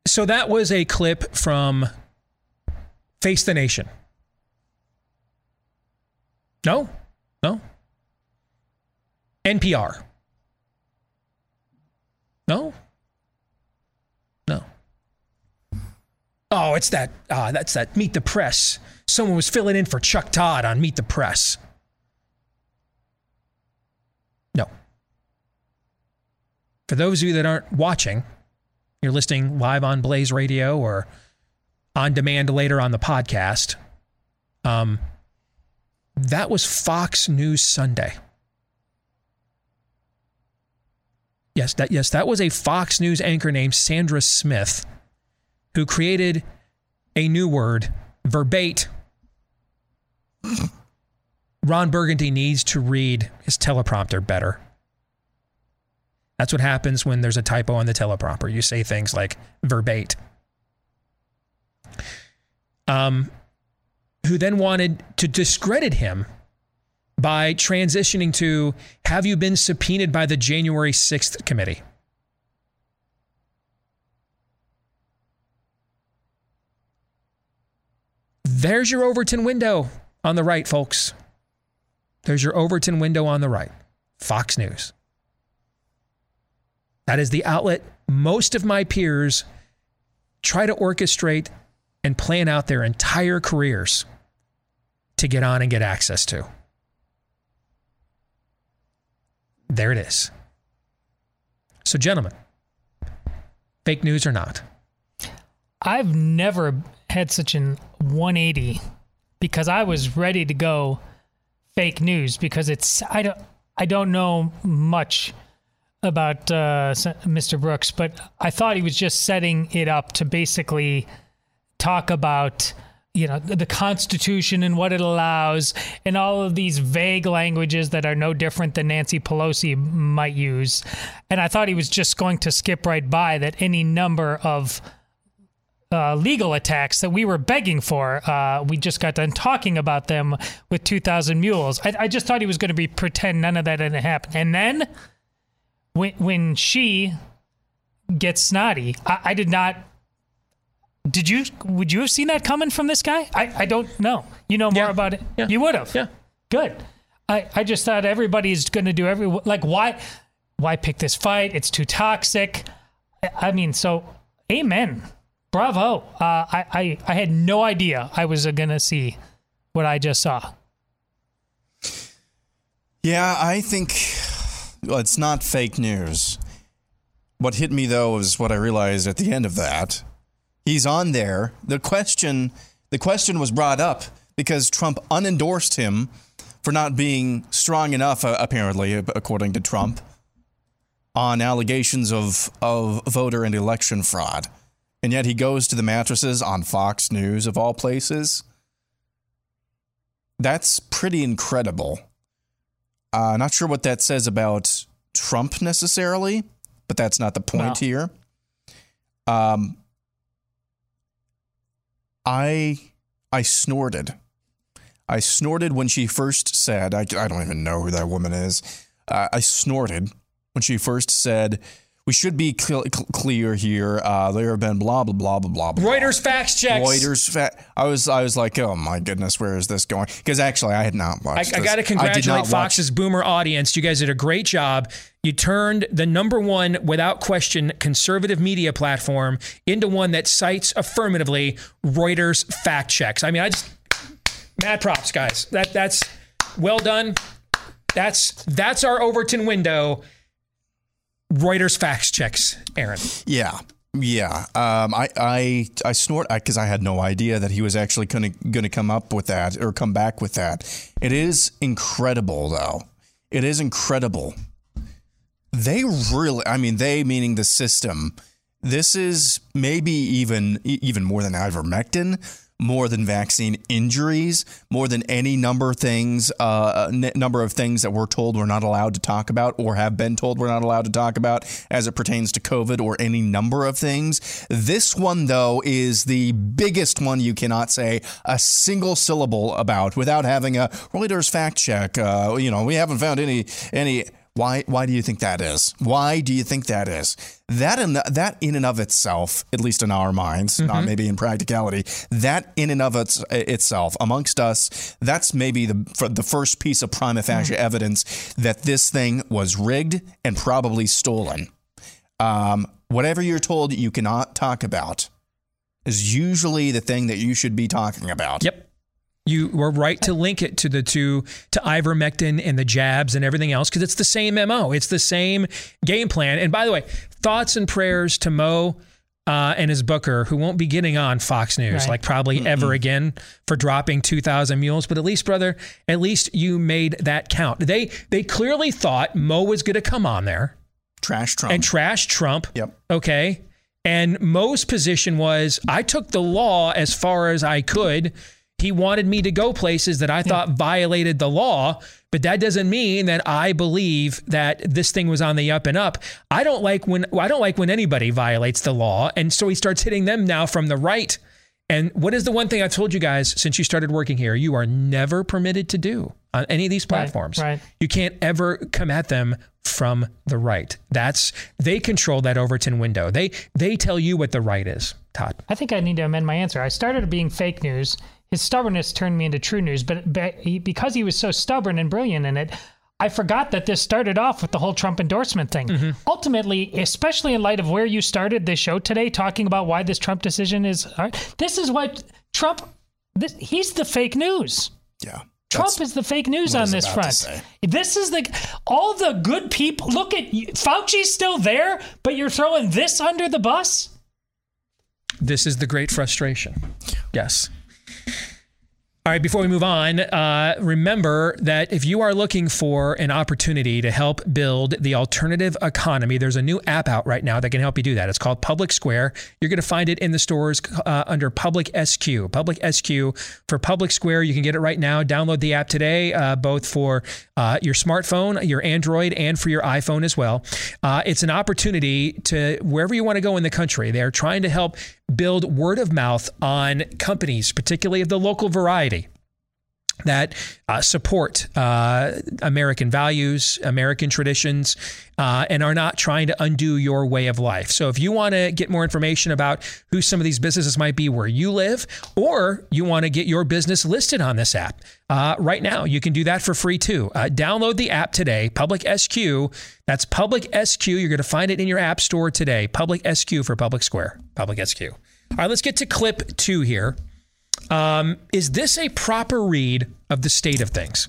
So that was a clip from Face the Nation. No, no. NPR. No? No. Oh, it's that, uh, that's that Meet the Press. Someone was filling in for Chuck Todd on Meet the Press. No. For those of you that aren't watching, you're listening live on Blaze Radio or on demand later on the podcast. Um, that was Fox News Sunday. Yes, that yes, that was a Fox News anchor named Sandra Smith who created a new word, verbate. Ron Burgundy needs to read his teleprompter better. That's what happens when there's a typo on the teleprompter. You say things like verbate. Um, who then wanted to discredit him by transitioning to Have you been subpoenaed by the January 6th committee? There's your Overton window on the right, folks. There's your Overton window on the right. Fox News. That is the outlet most of my peers try to orchestrate and plan out their entire careers to get on and get access to. There it is. So, gentlemen, fake news or not? I've never had such an 180 because I was ready to go fake news because it's I don't I don't know much about uh, Mr. Brooks, but I thought he was just setting it up to basically talk about you know the constitution and what it allows and all of these vague languages that are no different than Nancy Pelosi might use and I thought he was just going to skip right by that any number of uh, legal attacks that we were begging for. Uh, we just got done talking about them with 2,000 Mules. I, I just thought he was going to be pretend none of that didn't happen. And then when, when she gets snotty, I, I did not did you? Would you have seen that coming from this guy? I, I don't know. You know more Yeah. about it. Yeah. You would have. Yeah. Good. I, I just thought everybody's going to do every like why why pick this fight? It's too toxic. I- I mean, so amen. Bravo. Uh, I, I I had no idea I was going to see what I just saw. Yeah, I think well, it's not fake news. What hit me though is what I realized at the end of that. He's on there. The question the question was brought up because Trump unendorsed him for not being strong enough uh, apparently according to Trump on allegations of of voter and election fraud. And yet he goes to the mattresses on Fox News of all places. That's pretty incredible. Uh, not sure what that says about Trump necessarily, but that's not the point Well. here. Um, I I snorted. I snorted when she first said, I, I don't even know who that woman is. Uh, I snorted when she first said, we should be cl- cl- clear here. Uh, there have been blah, blah, blah, blah, blah. blah. Reuters facts checks. Reuters. Fa- I was, I was like, oh my goodness, where is this going? Because actually, I had not watched. I this. got to congratulate not watch- Fox's boomer audience. You guys did a great job. You turned the number one, without question, conservative media platform into one that cites affirmatively Reuters fact checks. I mean, I just mad props, guys. That that's well done. That's that's our Overton window. Reuters fact checks, Aaron. Yeah. Yeah, um, I I I snort because I had no idea that he was actually going to come up with that or come back with that. It is incredible, though. It is incredible. They really, I mean, they meaning the system. This is maybe even even more than ivermectin, more than vaccine injuries, more than any number of things, uh, n- number of things that we're told we're not allowed to talk about or have been told we're not allowed to talk about as it pertains to COVID or any number of things. This one, though, is the biggest one you cannot say a single syllable about without having a Reuters fact check. Uh, you know, we haven't found any any. Why? Why do you think that is? Why do you think that is? That in that in and of itself, at least in our minds, not maybe in practicality, that in and of its, itself, amongst us, that's maybe the for the first piece of prima facie evidence that this thing was rigged and probably stolen. Um, whatever you're told you cannot talk about is usually the thing that you should be talking about. Yep. You were right to link it to the two to ivermectin and the jabs and everything else because it's the same mo. It's the same game plan. And by the way, thoughts and prayers to Mo uh, and his booker, who won't be getting on Fox News Right. like probably ever again for dropping two thousand mules. But at least, brother, at least you made that count. They they clearly thought Mo was going to come on there Trash Trump. and trash Trump. Yep. Okay. And Mo's position was I took the law as far as I could. He wanted me to go places that I thought violated the law, but that doesn't mean that I believe that this thing was on the up and up. I don't like when I don't like when anybody violates the law, and so he starts hitting them now from the right. And what is the one thing I've told you guys since you started working here? You are never permitted to do on any of these platforms. right. You can't ever come at them from the right. That's they control that Overton window. They they tell you what the right is. Todd. I think I need to amend my answer. I started being fake news. His stubbornness turned me into true news, but, but he, because he was so stubborn and brilliant in it, I forgot that this started off with the whole Trump endorsement thing. Mm-hmm. Ultimately, especially in light of where you started the show today, talking about why this Trump decision is, this is what Trump. This, he's the fake news. yeah. Trump is the fake news on this front. This is the all the good people. Look at Fauci's still there, but you're throwing this under the bus. This is the great frustration. Yes. All right, before we move on, uh, remember that if you are looking for an opportunity to help build the alternative economy, there's a new app out right now that can help you do that. It's called Public Square. You're going to find it in the stores uh, under Public SQ. Public SQ for Public Square. You can get it right now. Download the app today, uh, both for uh, your smartphone, your Android, and for your iPhone as well. Uh, it's an opportunity to wherever you want to go in the country. They're trying to help build word of mouth on companies, particularly of the local variety that uh, support uh, American values, American traditions, uh, and are not trying to undo your way of life. So, if you want to get more information about who some of these businesses might be where you live, or you want to get your business listed on this app, uh, right now you can do that for free too. Uh, download the app today, Public SQ. That's Public SQ. You're going to find it in your app store today. Public SQ for Public Square. Public SQ. All right, let's get to clip two here. Um, is this a proper read of the state of things?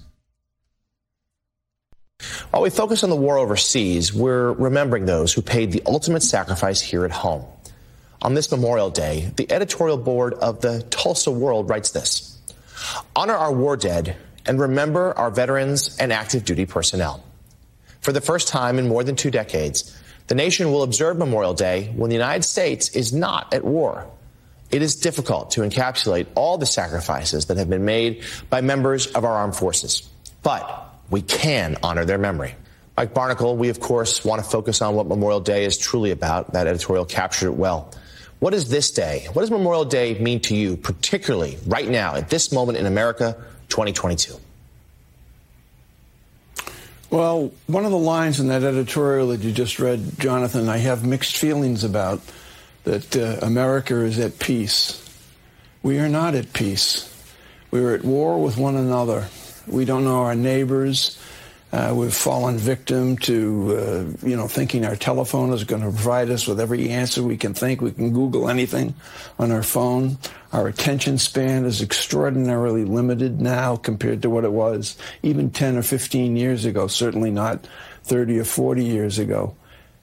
While we focus on the war overseas, we're remembering those who paid the ultimate sacrifice here at home. On this Memorial Day, the editorial board of the Tulsa World writes this Honor our war dead and remember our veterans and active duty personnel. For the first time in more than two decades, the nation will observe Memorial Day when the United States is not at war. It is difficult to encapsulate all the sacrifices that have been made by members of our armed forces, but we can honor their memory. Mike Barnicle, we of course want to focus on what Memorial Day is truly about. That editorial captured it well. What is this day? What does Memorial Day mean to you, particularly right now, at this moment in America, 2022? Well, one of the lines in that editorial that you just read, Jonathan, I have mixed feelings about that uh, America is at peace. We are not at peace. We are at war with one another. We don't know our neighbors. Uh, we've fallen victim to, uh, you know, thinking our telephone is going to provide us with every answer we can think. We can Google anything on our phone. Our attention span is extraordinarily limited now compared to what it was even 10 or 15 years ago, certainly not 30 or 40 years ago.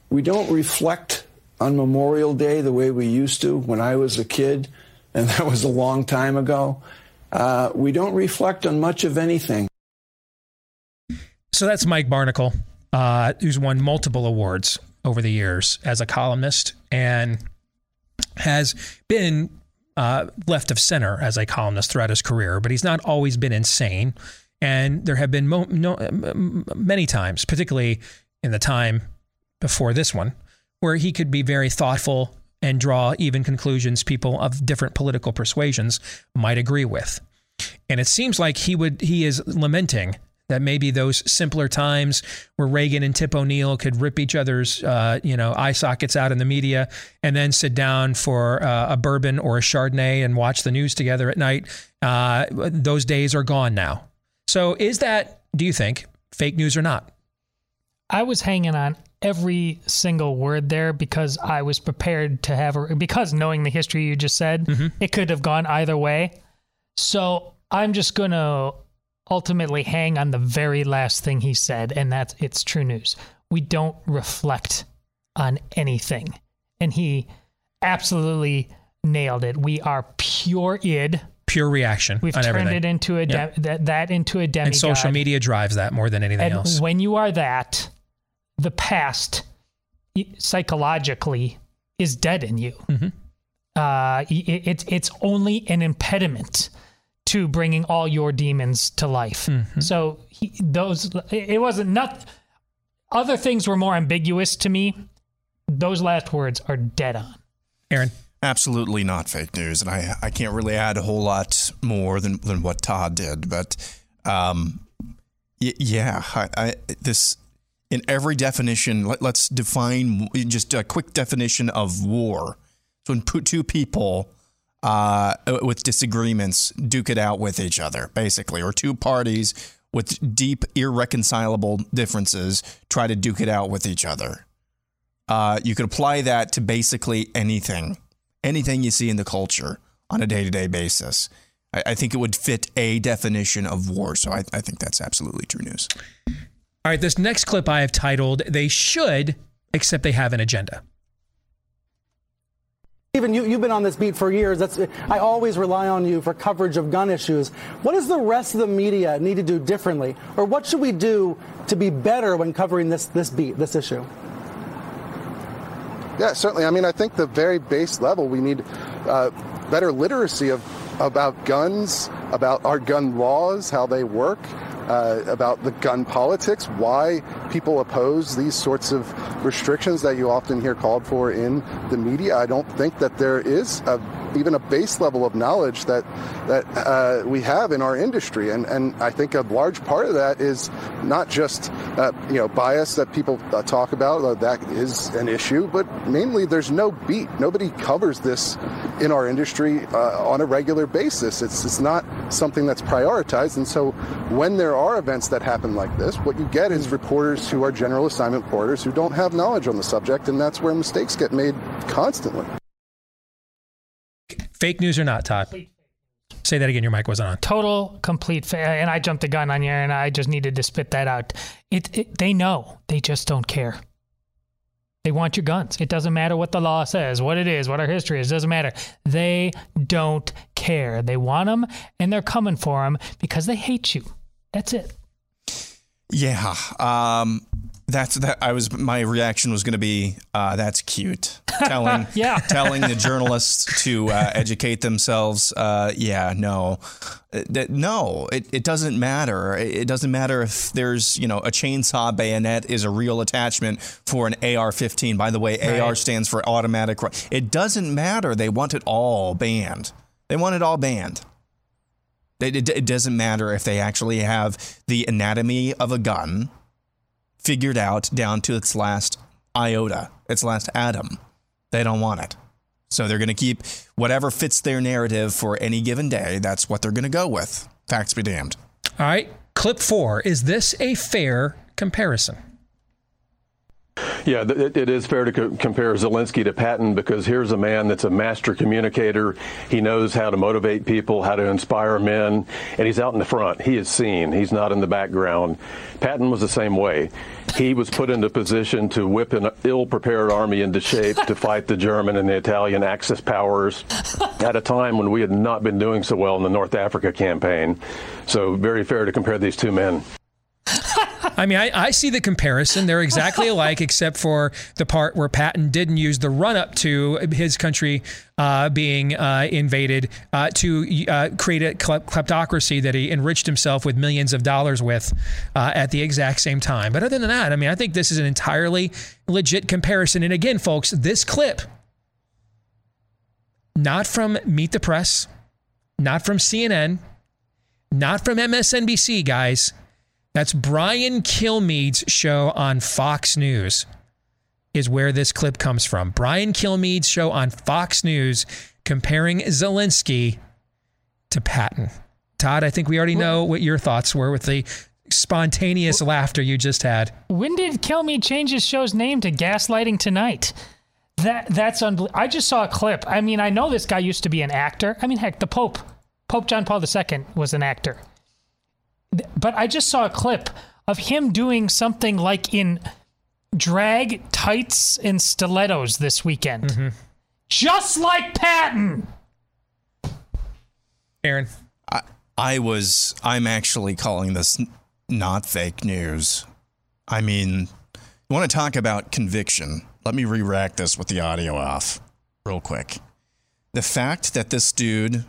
We don't reflect on Memorial Day the way we used to when I was a kid, and <laughs> that was a long time ago. Uh, we don't reflect on much of anything. So that's Mike Barnicle, uh, who's won multiple awards over the years as a columnist and has been uh, left of center as a columnist throughout his career, but he's not always been insane. And there have been mo- no, many times, particularly in the time before this one, where he could be very thoughtful and draw even conclusions people of different political persuasions might agree with. And it seems like he would he is lamenting that maybe those simpler times where Reagan and Tip O'Neill could rip each other's, uh, you know, eye sockets out in the media and then sit down for uh, a bourbon or a Chardonnay and watch the news together at night. Uh, those days are gone now. So, is that, do you think, fake news or not? I was hanging on every single word there because I was prepared to have, a, because knowing the history you just said, Mm-hmm. it could have gone either way. So I'm just going to ultimately hang on the very last thing he said, and that's it's true news. We don't reflect on anything. And he absolutely nailed it. We are pure id. Pure reaction We've on turned everything. it into a de- Yep. that, that into a demigod. and social media drives that more than anything And else. when you are that, the past psychologically is dead in you. Mm-hmm. Uh, it, it's it's only an impediment to bringing all your demons to life. Mm-hmm. So he, those it wasn't not other things were more ambiguous to me. Those last words are dead on. Aaron. Absolutely not fake news, and I I can't really add a whole lot more than than what Todd did, but um, y- yeah, I, I this in every definition. Let, us define just a quick definition of war. So when two people uh, with disagreements duke it out with each other, basically, or two parties with deep, irreconcilable differences try to duke it out with each other. Uh, you could apply that to basically anything anything you see in the culture on a day to day basis. I, I, think it would fit a definition of war. So I, I think that's absolutely true news. All right, this next clip I have titled They Should, Except They Have an Agenda. Even you, you've been on this beat for years. That's, I always rely on you for coverage of gun issues. What does the rest of the media need to do differently? Or what should we do to be better when covering this, this beat, this issue? Yeah, certainly. I mean, I think the very base level, we need uh, better literacy of about guns, about our gun laws, how they work, uh, about the gun politics, why people oppose these sorts of restrictions that you often hear called for in the media. I don't think that there is a even a base level of knowledge that that uh, we have in our industry, and and I think a large part of that is not just uh, you know bias that people uh, talk about uh, that is an issue, but mainly there's no beat. Nobody covers this in our industry uh, on a regular basis. It's it's not something that's prioritized, and so when there are events that happen like this, what you get is reporters who are general assignment reporters who don't have knowledge on the subject, and that's where mistakes get made constantly. Fake news or not, Todd? Say that again. Your mic wasn't on. Total, complete, fa- and I jumped the gun on you, and I just needed to spit that out. It, it, they know. They just don't care. They want your guns. It doesn't matter what the law says, what it is, what our history is. It doesn't matter. They don't care. They want them, and they're coming for them because they hate you. That's it. Yeah. Um, that's that. I was my reaction was going to be uh, that's cute. Telling <laughs> yeah. telling the journalists to uh, educate themselves. Uh, yeah, no, uh, no. It, it doesn't matter. It doesn't matter if there's you know a chainsaw bayonet is a real attachment for an AR-15. By the way, right. AR stands for automatic. It doesn't matter. They want it all banned. They want it all banned. It, it, it doesn't matter if they actually have the anatomy of a gun figured out down to its last iota, its last atom. They don't want it. So they're going to keep whatever fits their narrative for any given day. That's what they're going to go with. Facts be damned. All right. Clip four. Is this a fair comparison? Yeah, it, it is fair to co- compare Zelensky to Patton because here's a man that's a master communicator. He knows how to motivate people, how to inspire men, and he's out in the front. He is seen. He's not in the background. Patton was the same way. He was put into position to whip an ill-prepared army into shape to fight the German and the Italian Axis powers at a time when we had not been doing so well in the North Africa campaign. So very fair to compare these two men. I mean, I, I, see the comparison. They're exactly <laughs> alike, except for the part where Patton didn't use the run up to his country uh, being uh, invaded uh, to uh, create a kleptocracy that he enriched himself with millions of dollars with uh, at the exact same time. But other than that, I mean, I think this is an entirely legit comparison. And again, folks, this clip, not from Meet the Press, not from CNN, not from MSNBC, guys that's Brian Kilmeade's show on Fox News, is where this clip comes from. Brian Kilmeade's show on Fox News comparing Zelensky to Patton. Todd, I think we already know what your thoughts were with the spontaneous laughter you just had. When did Kilmeade change his show's name to Gaslighting Tonight? That that's unbelievable. I just saw a clip. I mean, I know this guy used to be an actor. I mean, heck, the Pope, Pope John Paul II, was an actor but I just saw a clip of him doing something like in drag tights and stilettos this weekend. Mm-hmm. Just like Patton. Aaron. I, I was, I'm actually calling this not fake news. I mean, you want to talk about conviction. Let me re rack this with the audio off real quick. The fact that this dude,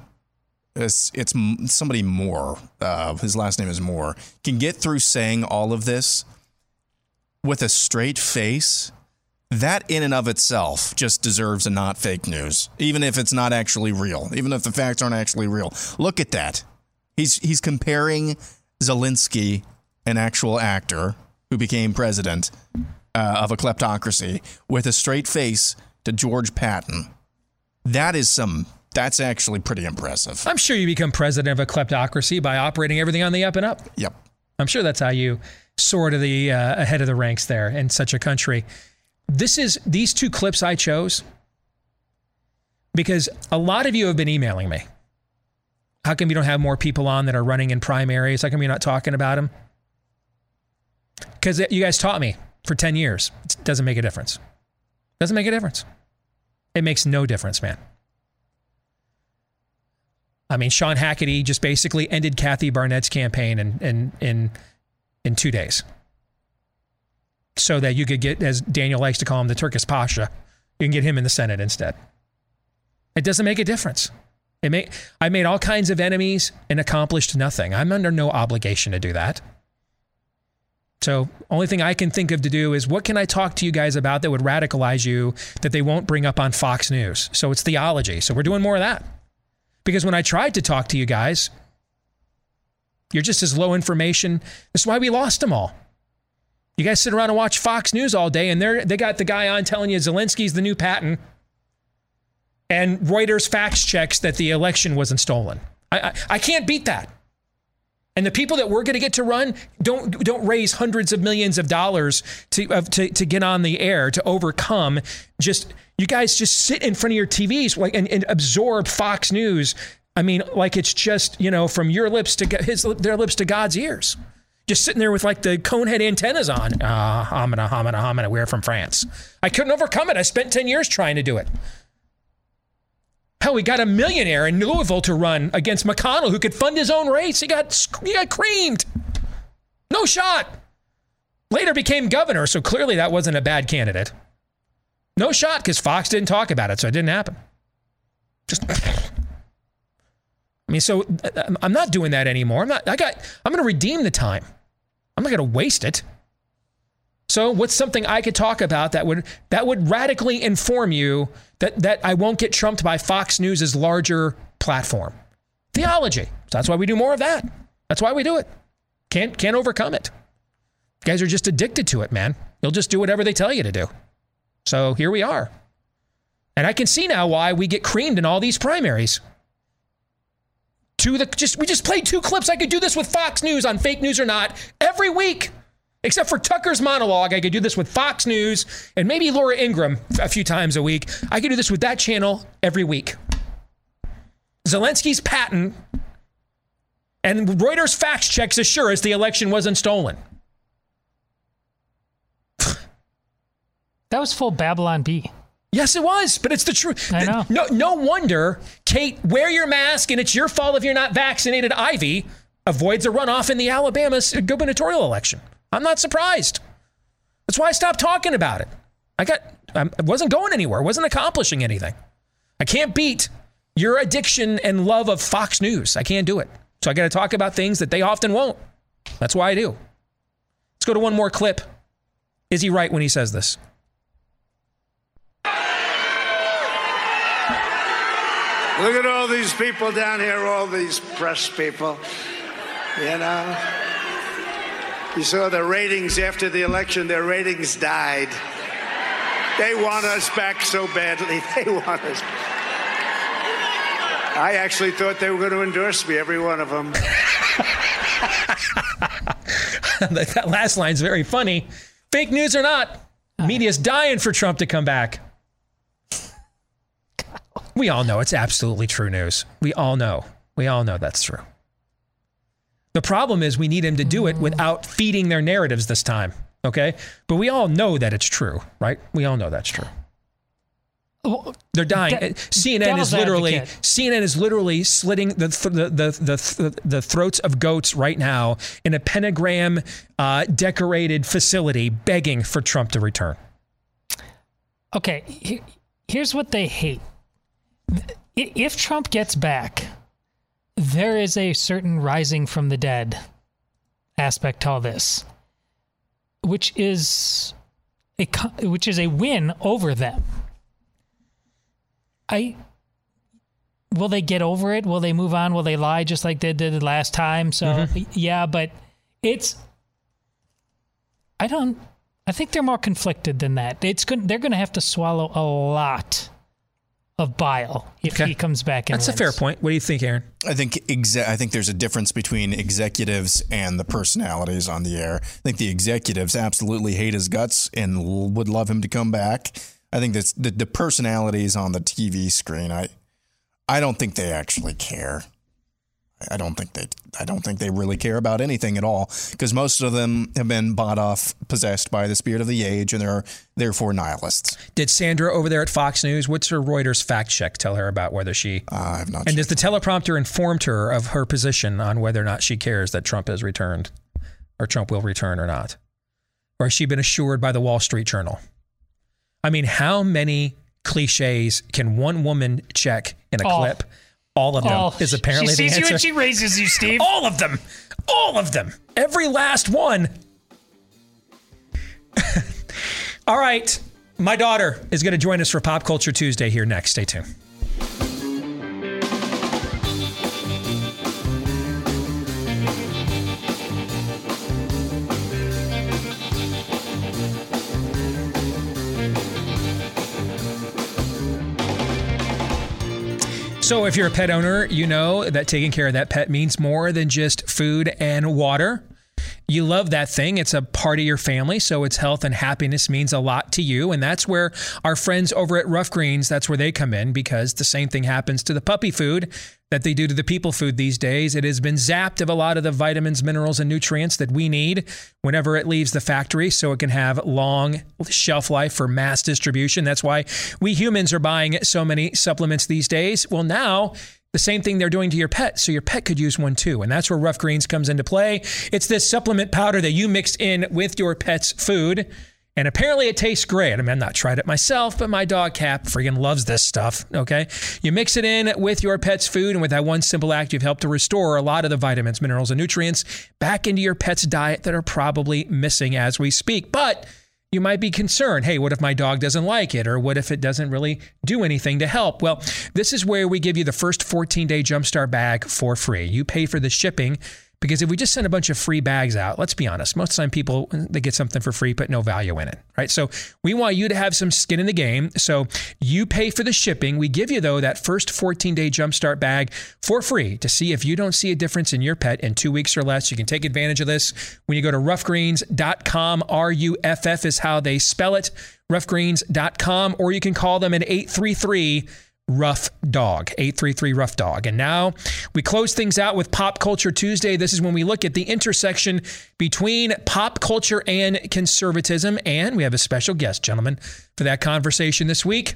it's, it's somebody Moore, uh, his last name is Moore, can get through saying all of this with a straight face, that in and of itself just deserves a not fake news, even if it's not actually real, even if the facts aren't actually real. Look at that. He's, he's comparing Zelensky, an actual actor who became president uh, of a kleptocracy, with a straight face to George Patton. That is some. That's actually pretty impressive. I'm sure you become president of a kleptocracy by operating everything on the up and up. Yep. I'm sure that's how you soar to the uh, ahead of the ranks there in such a country. This is these two clips I chose because a lot of you have been emailing me. How come you don't have more people on that are running in primaries? How come you're not talking about them? Because you guys taught me for 10 years. It doesn't make a difference. Doesn't make a difference. It makes no difference, man. I mean, Sean Hannity just basically ended Kathy Barnette's campaign in, in, in, in two days. So that you could get, as Daniel likes to call him, the Turkish Pasha, you can get him in the Senate instead. It doesn't make a difference. It may, I made all kinds of enemies and accomplished nothing. I'm under no obligation to do that. So, only thing I can think of to do is what can I talk to you guys about that would radicalize you that they won't bring up on Fox News? So, it's theology. So, we're doing more of that. Because when I tried to talk to you guys, you're just as low information. That's why we lost them all. You guys sit around and watch Fox News all day, and they they got the guy on telling you Zelensky's the new Patton, and Reuters facts checks that the election wasn't stolen. I, I, I can't beat that. And the people that we're going to get to run don't don't raise hundreds of millions of dollars to, to to get on the air to overcome. Just you guys just sit in front of your TVs like and, and absorb Fox News. I mean, like it's just you know from your lips to his their lips to God's ears. Just sitting there with like the conehead antennas on. Ah, uh, homina, homina, homina. We're from France. I couldn't overcome it. I spent ten years trying to do it. Hell, we got a millionaire in Louisville to run against McConnell who could fund his own race. He got he got creamed. No shot. Later became governor, so clearly that wasn't a bad candidate. No shot because Fox didn't talk about it, so it didn't happen. Just I mean, so uh, I'm not doing that anymore. I'm not I got I'm going to redeem the time. I'm not going to waste it. So, what's something I could talk about that would that would radically inform you that that I won't get trumped by Fox News's larger platform? Theology. So that's why we do more of that. That's why we do it. Can't can't overcome it. You guys are just addicted to it, man. You'll just do whatever they tell you to do. So here we are. And I can see now why we get creamed in all these primaries. To the just we just played two clips. I could do this with Fox News on fake news or not every week. Except for Tucker's monologue, I could do this with Fox News and maybe Laura Ingraham a few times a week. I could do this with that channel every week. Zelensky's Patton and Reuters fact checks assure us the election wasn't stolen. That was full Babylon Bee. Yes, it was, but it's the truth. I know. No, no wonder, Kate, wear your mask and it's your fault if you're not vaccinated. Ivey avoids a runoff in the Alabama uh, gubernatorial election. I'm not surprised. That's why I stopped talking about it. I got, I wasn't going anywhere, wasn't accomplishing anything. I can't beat your addiction and love of Fox News. I can't do it. So I got to talk about things that they often won't. That's why I do. Let's go to one more clip. Is he right when he says this? Look at all these people down here, all these press people. You know, you saw the ratings after the election, their ratings died. They want us back so badly. <laughs> They want us. I actually thought they were going to endorse me, every one of them. <laughs> that last line's very funny. Fake news or not, media's dying for Trump to come back. We all know it's absolutely true news. We all know. We all know that's true. The problem is we need him to do it without feeding their narratives this time. Okay. But we all know that it's true, right? We all know that's true. They're dying. De- CNN is literally advocate. CNN is literally slitting the th- the, the the the throats of goats right now in a pentagram uh, decorated facility, begging for Trump to return. Okay, here's what they hate. If Trump gets back, there is a certain rising from the dead aspect to all this, which is a which is a win over them. I will they get over it? Will they move on? Will they lie just like they did last time? So mm-hmm. yeah, but it's I don't. I think they're more conflicted than that. It's going. They're going to have to swallow a lot of bile if he comes back. And That's a fair point. What do you think, Aaron? I think exe- I think there's a difference between executives and the personalities on the air. I think the executives absolutely hate his guts and l- would love him to come back. I think that's the, the personalities on the TV screen. I I don't think they actually care. I don't think they I don't think they really care about anything at all because most of them have been bought off, possessed by the spirit of the age, and they're therefore nihilists. Did Sandra over there at Fox News? What's her Reuters fact check tell her about whether she? Uh, I have not. And does the teleprompter informed her of her position on whether or not she cares that Trump has returned, or Trump will return or not, or has she been assured by the Wall Street Journal? I mean, how many cliches can one woman check in a All. clip? All of them All. is apparently she sees you and she raises you, Steve. All of them. All of them. Every last one. <laughs> All right. My daughter is going to join us for Pop Culture Tuesday here next. Stay tuned. So, if you're a pet owner, you know that taking care of that pet means more than just food and water. You love that thing. It's a part of your family, so its health and happiness means a lot to you. And that's where our friends over at Ruff Greens, that's where they come in because the same thing happens to the puppy food that they do to the people food these days. It has been zapped of a lot of the vitamins, minerals, and nutrients that we need whenever it leaves the factory so it can have long shelf life for mass distribution. That's why we humans are buying so many supplements these days. Well, now the same thing they're doing to your pet. So your pet could use one too. And that's where Ruff Greens comes into play. It's this supplement powder that you mix in with your pet's food. And apparently it tastes great. I mean, I've not tried it myself, but my dog Cap friggin' loves this stuff. Okay. You mix it in with your pet's food, and with that one simple act, you've helped to restore a lot of the vitamins, minerals, and nutrients back into your pet's diet that are probably missing as we speak. But you might be concerned hey, what if my dog doesn't like it? Or what if it doesn't really do anything to help? Well, this is where we give you the first 14 day Jumpstart bag for free. You pay for the shipping because if we just send a bunch of free bags out, let's be honest, most of the time people they get something for free but no value in it, right? So we want you to have some skin in the game. So you pay for the shipping. We give you though that first 14-day jumpstart bag for free to see if you don't see a difference in your pet in 2 weeks or less. You can take advantage of this when you go to ruffgreens.com. R U F F is how they spell it. ruffgreens.com or you can call them at 833 Ruff Dog, 833 Ruff Dog. And now we close things out with Pop Culture Tuesday. This is when we look at the intersection between pop culture and conservatism. And we have a special guest, gentlemen, for that conversation this week.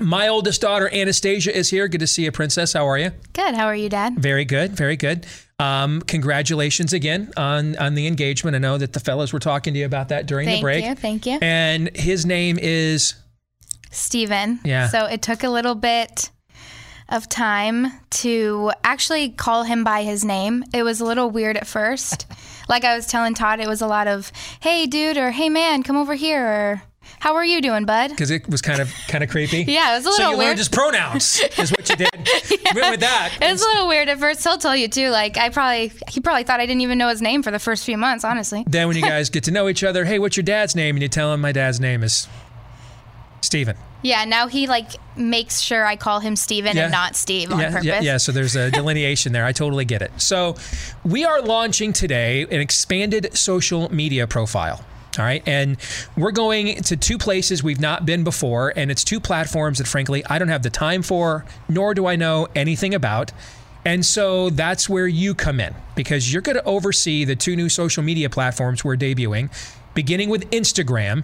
My oldest daughter, Anastasia, is here. Good to see you, Princess. How are you? Good. How are you, Dad? Very good. Very good. Um, congratulations again on, on the engagement. I know that the fellows were talking to you about that during Thank the break. Thank you. Thank you. And his name is. Steven. Yeah. So it took a little bit of time to actually call him by his name. It was a little weird at first. <laughs> like I was telling Todd, it was a lot of, hey, dude, or hey, man, come over here, or how are you doing, bud? because it was kind of kind of creepy. <laughs> Yeah, it was a so little you weird. learned his pronouns is what you did. <laughs> Went with that. It was a little weird at first. He'll tell you too. Like I probably, he probably thought I didn't even know his name for the first few months. Honestly. Then when you guys get to know each other, hey, what's your dad's name? And you tell him my dad's name is Steven. Yeah. Now he like makes sure I call him Steven Yeah. and not Steve on yeah, purpose. yeah, yeah. So there's a <laughs> delineation there. I totally get it. So we are launching today an expanded social media profile. All right. And we're going to two places we've not been before. And it's two platforms that, frankly, I don't have the time for, nor do I know anything about. And so that's where you come in because you're going to oversee the two new social media platforms we're debuting, beginning with Instagram.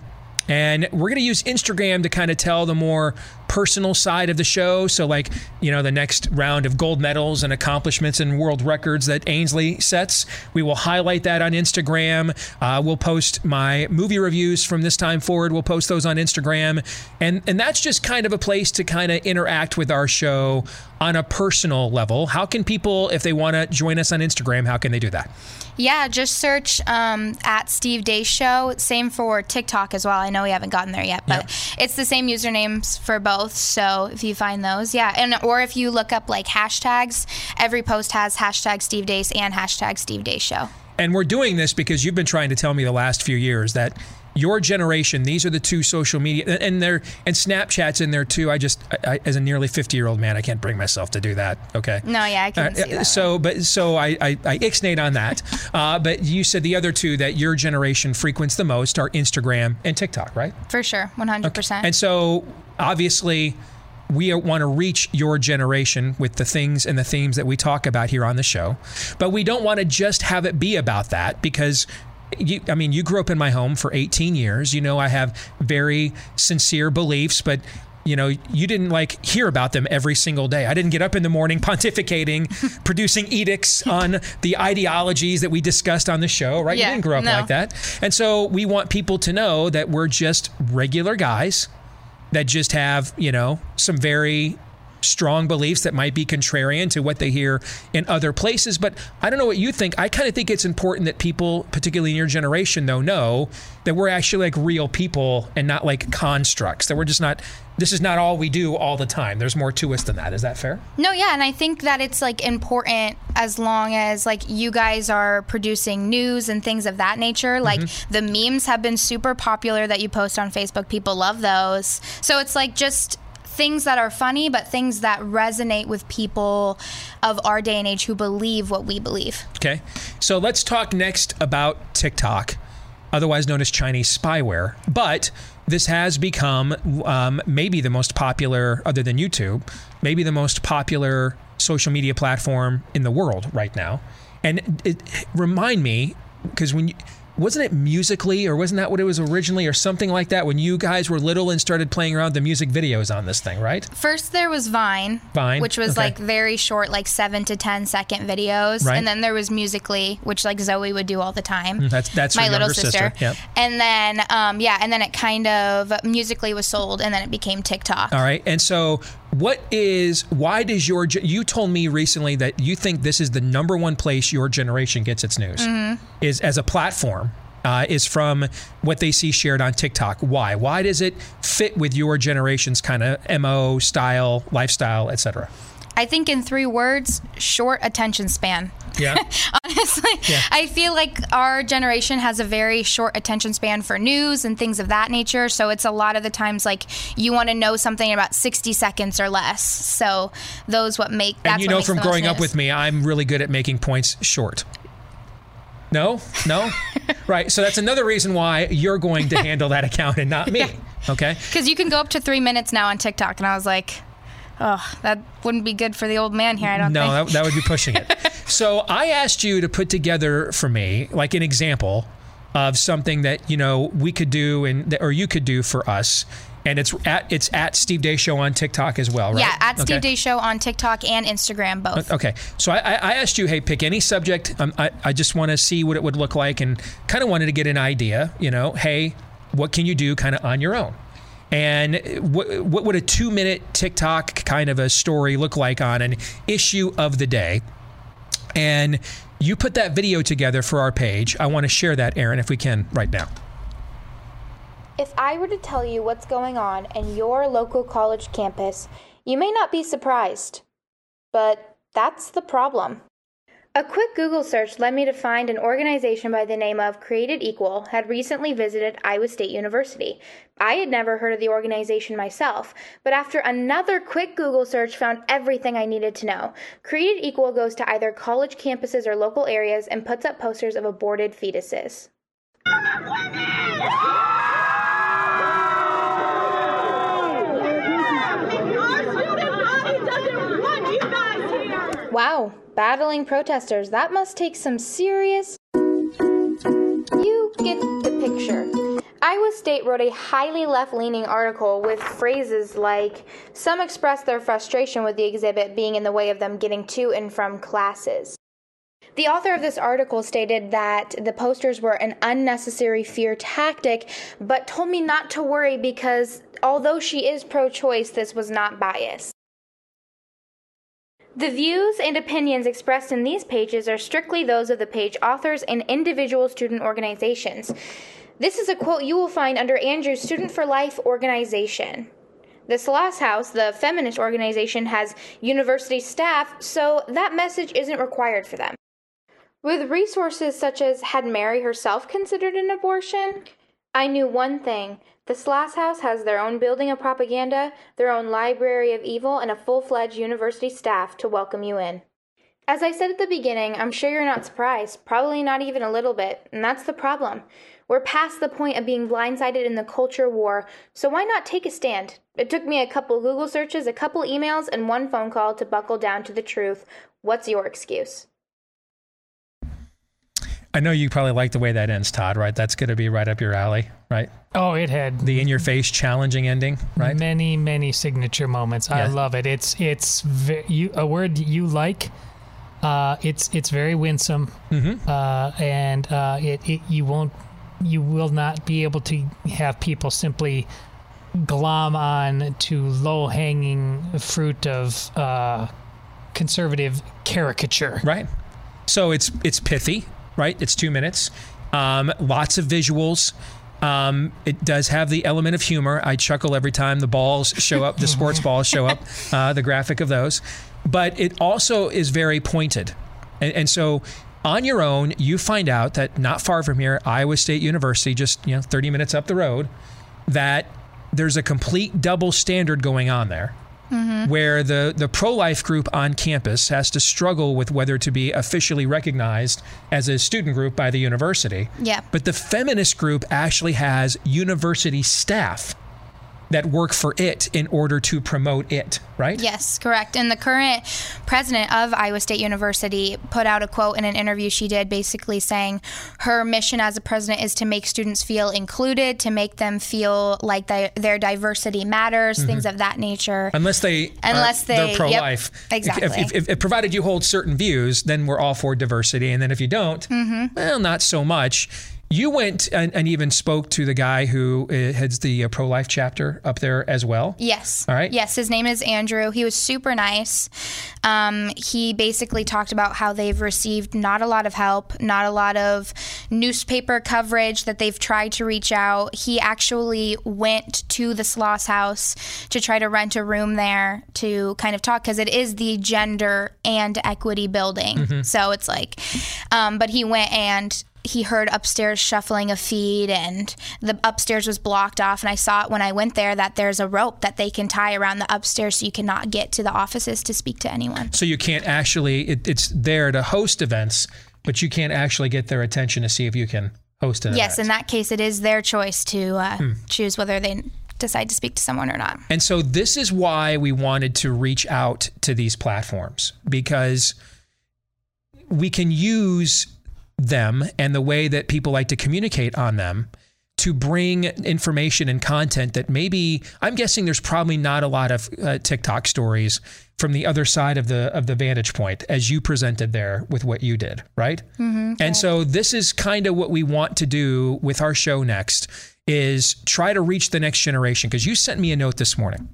And we're going to use Instagram to kind of tell the more personal side of the show. So, like, you know, the next round of gold medals and accomplishments and world records that Ainsley sets, we will highlight that on Instagram. Uh, we'll post my movie reviews from this time forward. We'll post those on Instagram. And, and that's just kind of a place to kind of interact with our show on a personal level. How can people, if they want to join us on Instagram, how can they do that? Yeah, just search um, at Steve Deace Show. Same for TikTok as well. I know we haven't gotten there yet, but it's the same usernames for both. So if you find those, yeah, and or if you look up like hashtags, every post has hashtag Steve Deace and hashtag Steve Deace Show. And we're doing this because you've been trying to tell me the last few years that your generation, these are the two social media, and there and Snapchat's in there too. I just, I, I, as a nearly fifty-year-old man, I can't bring myself to do that. Okay. No, yeah, I can Uh. So, but so I, I, I ixnayed on that. <laughs> Uh, but you said the other two that your generation frequents the most are Instagram and TikTok, right? For sure, one hundred percent. And so, obviously, we want to reach your generation with the things and the themes that we talk about here on the show. But we don't want to just have it be about that because. You, I mean, you grew up in my home for 18 years. You know, I have very sincere beliefs, but you know, you didn't like hear about them every single day. I didn't get up in the morning <laughs> pontificating, producing edicts <laughs> on the ideologies that we discussed on the show, right? Yeah, you didn't grow up no. like that. And so we want people to know that we're just regular guys that just have, you know, some very strong beliefs that might be contrarian to what they hear in other places. But I don't know what you think. I kind of think it's important that people, particularly in your generation, though, know that we're actually like real people and not like constructs, that we're just not, this is not all we do all the time. There's more to us than that. Is that fair? No, yeah, and I think that it's like important as long as like you guys are producing news and things of that nature. Mm-hmm. Like the memes have been super popular that you post on Facebook. People love those. So it's like just things that are funny, but things that resonate with people of our day and age who believe what we believe. Okay. So let's talk next about TikTok, otherwise known as Chinese spyware. But this has become um, maybe the most popular, other than YouTube, maybe the most popular social media platform in the world right now. And it, remind me, because when you, wasn't it musically or wasn't that what it was originally or something like that when you guys were little and started playing around the music videos on this thing, right? First, there was Vine, Vine, which was okay. like very short, like seven to ten second videos, Right. and then there was Musical.ly, which like Zoe would do all the time. Mm, That's that's my little younger sister. Yep. And then, um, yeah, and then it kind of Musical.ly was sold, and then it became TikTok. All right. And so, what is, why does your, you told me recently that you think this is the number one place your generation gets its news, Mhm. is as a platform. Uh, is from what they see shared on TikTok. Why? Why does it fit with your generation's kind of mo style, lifestyle, etc.? I think in three words, short attention span. Yeah. <laughs> Honestly, Yeah. I feel like our generation has a very short attention span for news and things of that nature. So it's a lot of the times like you want to know something in about 60 seconds or less. So those what make that's and you know from growing up with me, I'm really good at making points short. No, no, <laughs> right. So that's another reason why you're going to <laughs> handle that account and not me. Okay. Because you can go up to three minutes now on TikTok, and I was like, oh, that wouldn't be good for the old man here. I don't no, think. that, that would be pushing it. <laughs> so I asked you to put together for me, like an example of something that you know we could do and or you could do for us. And it's at it's at Steve Deace Show on TikTok as well, right? Yeah, at Steve Okay. Deace Show on TikTok and Instagram both. Okay, so I, I I asked you, hey, pick any subject. Um, I, I just want to see what it would look like and kind of wanted to get an idea, you know, hey, what can you do kind of on your own? And what, what would a two minute TikTok kind of a story look like on an issue of the day? And you put that video together for our page. I want to share that, Aaron, if we can, right now. If I were to tell you what's going on in your local college campus, you may not be surprised. But that's the problem. A quick Google search led me to find an organization by the name of Created Equal had recently visited Iowa State University. I had never heard of the organization myself, but after another quick Google search found everything I needed to know. Created Equal goes to either college campuses or local areas and puts up posters of aborted fetuses. Wow, battling protesters. That must take some serious. You get the picture. Iowa State wrote a highly left leaning article with phrases like Some expressed their frustration with the exhibit being in the way of them getting to and from classes. The author of this article stated that the posters were an unnecessary fear tactic, but told me not to worry because although she is pro choice, this was not biased. The views and opinions expressed in these pages are strictly those of the page authors and individual student organizations. This is a quote you will find under Andrew's Student for Life organization. The Sloss House, the feminist organization, has university staff, so that message isn't required for them. With resources such as had Mary herself considered an abortion? I knew one thing. The Sloss House has their own building of propaganda, their own library of evil, and a full fledged university staff to welcome you in. As I said at the beginning, I'm sure you're not surprised, probably not even a little bit, and that's the problem. We're past the point of being blindsided in the culture war, so why not take a stand? It took me a couple Google searches, a couple emails, and one phone call to buckle down to the truth. What's your excuse? I know you probably like the way that ends, Todd, right? That's going to be right up your alley, right? Oh, it had the in your face challenging ending, right? Many, many signature moments. I love it. It's it's ve- you, a word you like. Uh, it's it's very winsome, Mm-hmm. uh, and uh, it, it you won't you will not be able to have people simply glom on to low hanging fruit of uh, conservative caricature. Right. So it's it's pithy, right? It's two minutes. Um, lots of visuals. Um, it does have the element of humor. I chuckle every time the balls show up, the <laughs> sports balls show up, uh, the graphic of those. But it also is very pointed. And, and so on your own, you find out that not far from here, Iowa State University, just you know, 30 minutes up the road, that there's a complete double standard going on there mm-hmm. where the, the pro life group on campus has to struggle with whether to be officially recognized as a student group by the university. Yeah. But the feminist group actually has university staff that work for it in order to promote it, right? Yes, correct. And the current president of Iowa State University put out a quote in an interview she did basically saying her mission as a president is to make students feel included, to make them feel like they, their diversity matters, things Mhm. of that nature. Unless they Unless are, they- they're pro-life. If- exactly. If, if, if, provided you hold certain views, then we're all for diversity. And then if you don't, Mhm. well, not so much. You went and, and even spoke to the guy who uh, heads the uh, pro-life chapter up there as well. Yes. All right. Yes, his name is Andrew. He was super nice. Um, he basically talked about how they've received not a lot of help, not a lot of newspaper coverage, that they've tried to reach out. He actually went to the Sloss House to try to rent a room there to kind of talk because it is the gender and equity building. Mhm. So it's like, um, but he went and he heard upstairs shuffling of feet and the upstairs was blocked off and i saw it when i went there that there's a rope that they can tie around the upstairs so you cannot get to the offices to speak to anyone So you can't actually, it, it's there to host events, but you can't actually get their attention to see if you can host an event. yes event. in that case it is their choice to uh, Hmm. choose whether they decide to speak to someone or not And so this is why we wanted to reach out to these platforms because we can use them and the way that people like to communicate on them to bring information and content that maybe I'm guessing there's probably not a lot of uh, TikTok stories from the other side of the of the vantage point as you presented there with what you did, right? mm-hmm. And so this is kind of what we want to do with our show next is try to reach the next generation because you sent me a note this morning.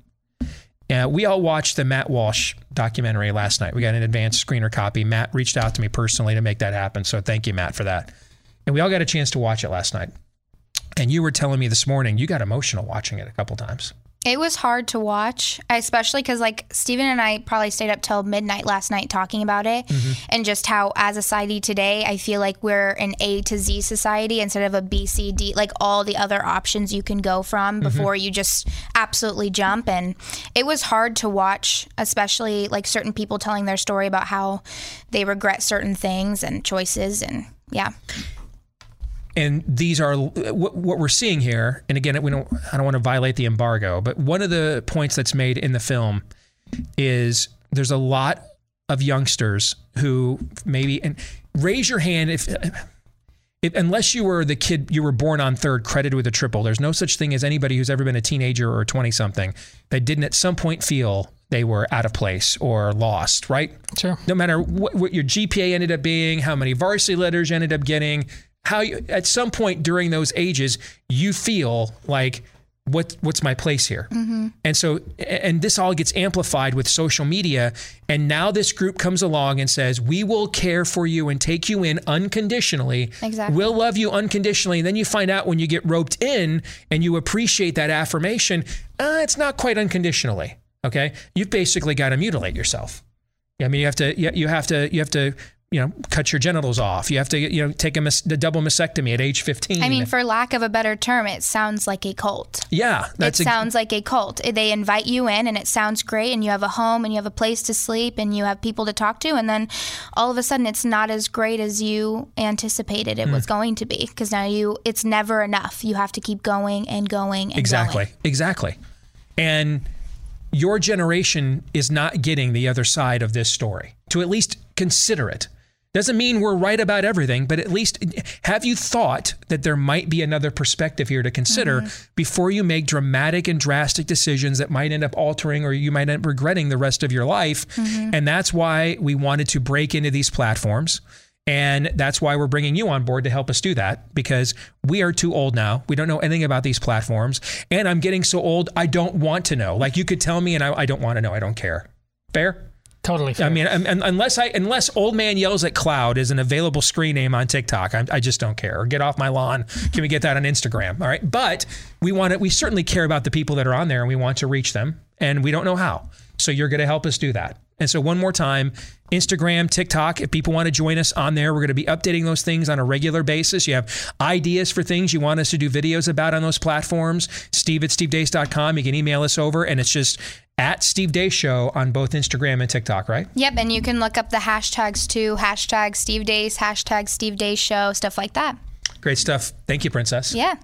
Uh, we all watched the Matt Walsh documentary last night. We got an advanced screener copy. Matt reached out to me personally to make that happen. So thank you, Matt, for that. And we all got a chance to watch it last night. And you were telling me this morning you got emotional watching it a couple times. It was hard to watch, especially because like Steven and I probably stayed up till midnight last night talking about it, and just how as a society today, I feel like we're an A to Z society instead of a B C D, like all the other options you can go from Mhm. before you just absolutely jump. And it was hard to watch, especially like certain people telling their story about how they regret certain things and choices, and yeah. And these are what, what we're seeing here. And again, we don't. I don't want to violate the embargo, but one of the points that's made in the film is there's a lot of youngsters who maybe and raise your hand if It, unless you were the kid you were born on third, credited with a triple, there's no such thing as anybody who's ever been a teenager or 20 something that didn't at some point feel they were out of place or lost, right? Sure. No matter what, what your GPA ended up being, how many varsity letters you ended up getting, how you, at some point during those ages, you feel like, what what's my place here? Mm-hmm. And so, and this all gets amplified with social media. And now this group comes along and says, we will care for you and take you in unconditionally. Exactly. We'll love you unconditionally. And then you find out when you get roped in and you appreciate that affirmation, uh, it's not quite unconditionally. Okay. You've basically got to mutilate yourself. I mean, you have to, you you have to, you have to, you know, cut your genitals off. You have to, you know, take a, mas- the double mastectomy at age 15. I mean, for lack of a better term, it sounds like a cult. yeah, that's it a- sounds like a cult. They invite you in and it sounds great and you have a home and you have a place to sleep and you have people to talk to and then all of a sudden it's not as great as you anticipated it Hmm. was going to be because now you it's never enough. You have to keep going and going and going. exactly going. exactly and your generation is not getting the other side of this story to at least consider it doesn't mean we're right about everything but at least have you thought that there might be another perspective here to consider before you make dramatic and drastic decisions that might end up altering or you might end up regretting the rest of your life Mhm. and that's why we wanted to break into these platforms and that's why we're bringing you on board to help us do that because we are too old now. We don't know anything about these platforms. And I'm getting so old, I don't want to know. Like you could tell me and I, I don't want to know. I don't care. Fair? Totally fair. I mean, un- un- unless I unless old man yells at cloud is an available screen name on TikTok, I, I just don't care. Or get off my lawn. Can we get that on Instagram? All right, but we want to. We certainly care about the people that are on there, and we want to reach them, and we don't know how. So you're going to help us do that. And so one more time, Instagram, TikTok. If people want to join us on there, we're going to be updating those things on a regular basis. You have ideas for things you want us to do videos about on those platforms. Steve at stevedeace.com. You can email us over, and it's just at Steve Deace Show on both Instagram and TikTok, right? Yep, and you can look up the hashtags too. Hashtag Steve Deace, hashtag Steve Deace Show, stuff like that. Great stuff. Thank you, Princess. Yeah.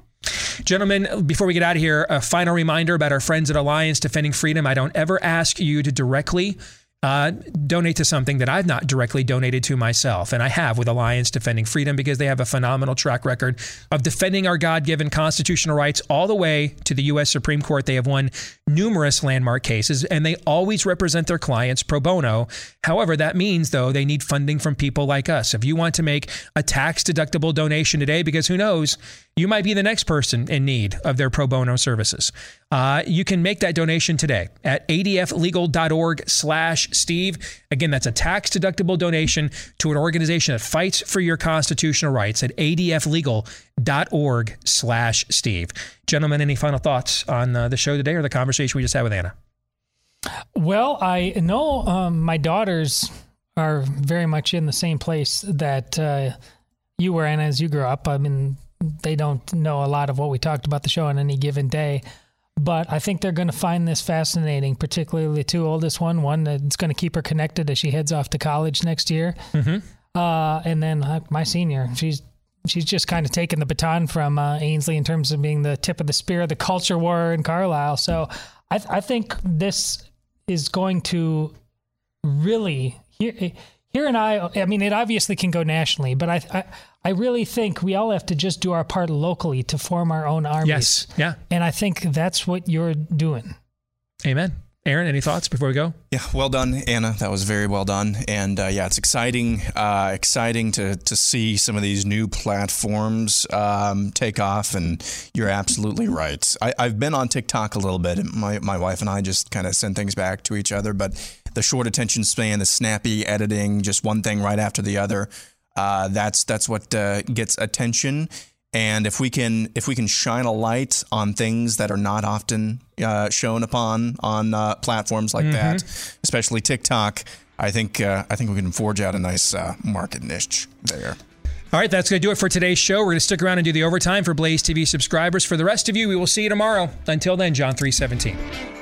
Gentlemen, before we get out of here, a final reminder about our friends at Alliance Defending Freedom. I don't ever ask you to directly uh, donate to something that I've not directly donated to myself. And I have with Alliance Defending Freedom because they have a phenomenal track record of defending our God given constitutional rights all the way to the U.S. Supreme Court. They have won numerous landmark cases and they always represent their clients pro bono. However, that means, though, they need funding from people like us. If you want to make a tax deductible donation today, because who knows, you might be the next person in need of their pro bono services. Uh, you can make that donation today at adflegal.org slash Steve. Again, that's a tax deductible donation to an organization that fights for your constitutional rights at adflegal.org slash Steve. Gentlemen, any final thoughts on uh, the show today or the conversation we just had with Anna? Well, I know um, my daughters are very much in the same place that uh, you were in as you grew up. I mean, they don't know a lot of what we talked about the show on any given day, but I think they're going to find this fascinating, particularly the two oldest one, one that's going to keep her connected as she heads off to college next year. Mm-hmm. Uh, and then uh, my senior, she's she's just kind of taken the baton from uh, Ainsley in terms of being the tip of the spear of the culture war in Carlisle. So I, I think this is going to really here here and I. I mean, it obviously can go nationally, but I, I I really think we all have to just do our part locally to form our own armies. Yes. Yeah. and I think that's what you're doing. Amen. Aaron, any thoughts before we go? Yeah, well done, Anna. That was very well done, and uh, yeah, it's exciting, uh, exciting to to see some of these new platforms um, take off. And you're absolutely right. I, I've been on TikTok a little bit. and My my wife and I just kind of send things back to each other, but the short attention span, the snappy editing, just one thing right after the other. Uh, that's that's what uh, gets attention. And if we can if we can shine a light on things that are not often uh, shown upon on uh, platforms like Mhm. that, especially TikTok, I think uh, I think we can forge out a nice uh, market niche there. All right, that's going to do it for today's show. We're going to stick around and do the overtime for Blaze TV subscribers. For the rest of you, we will see you tomorrow. Until then, John 317.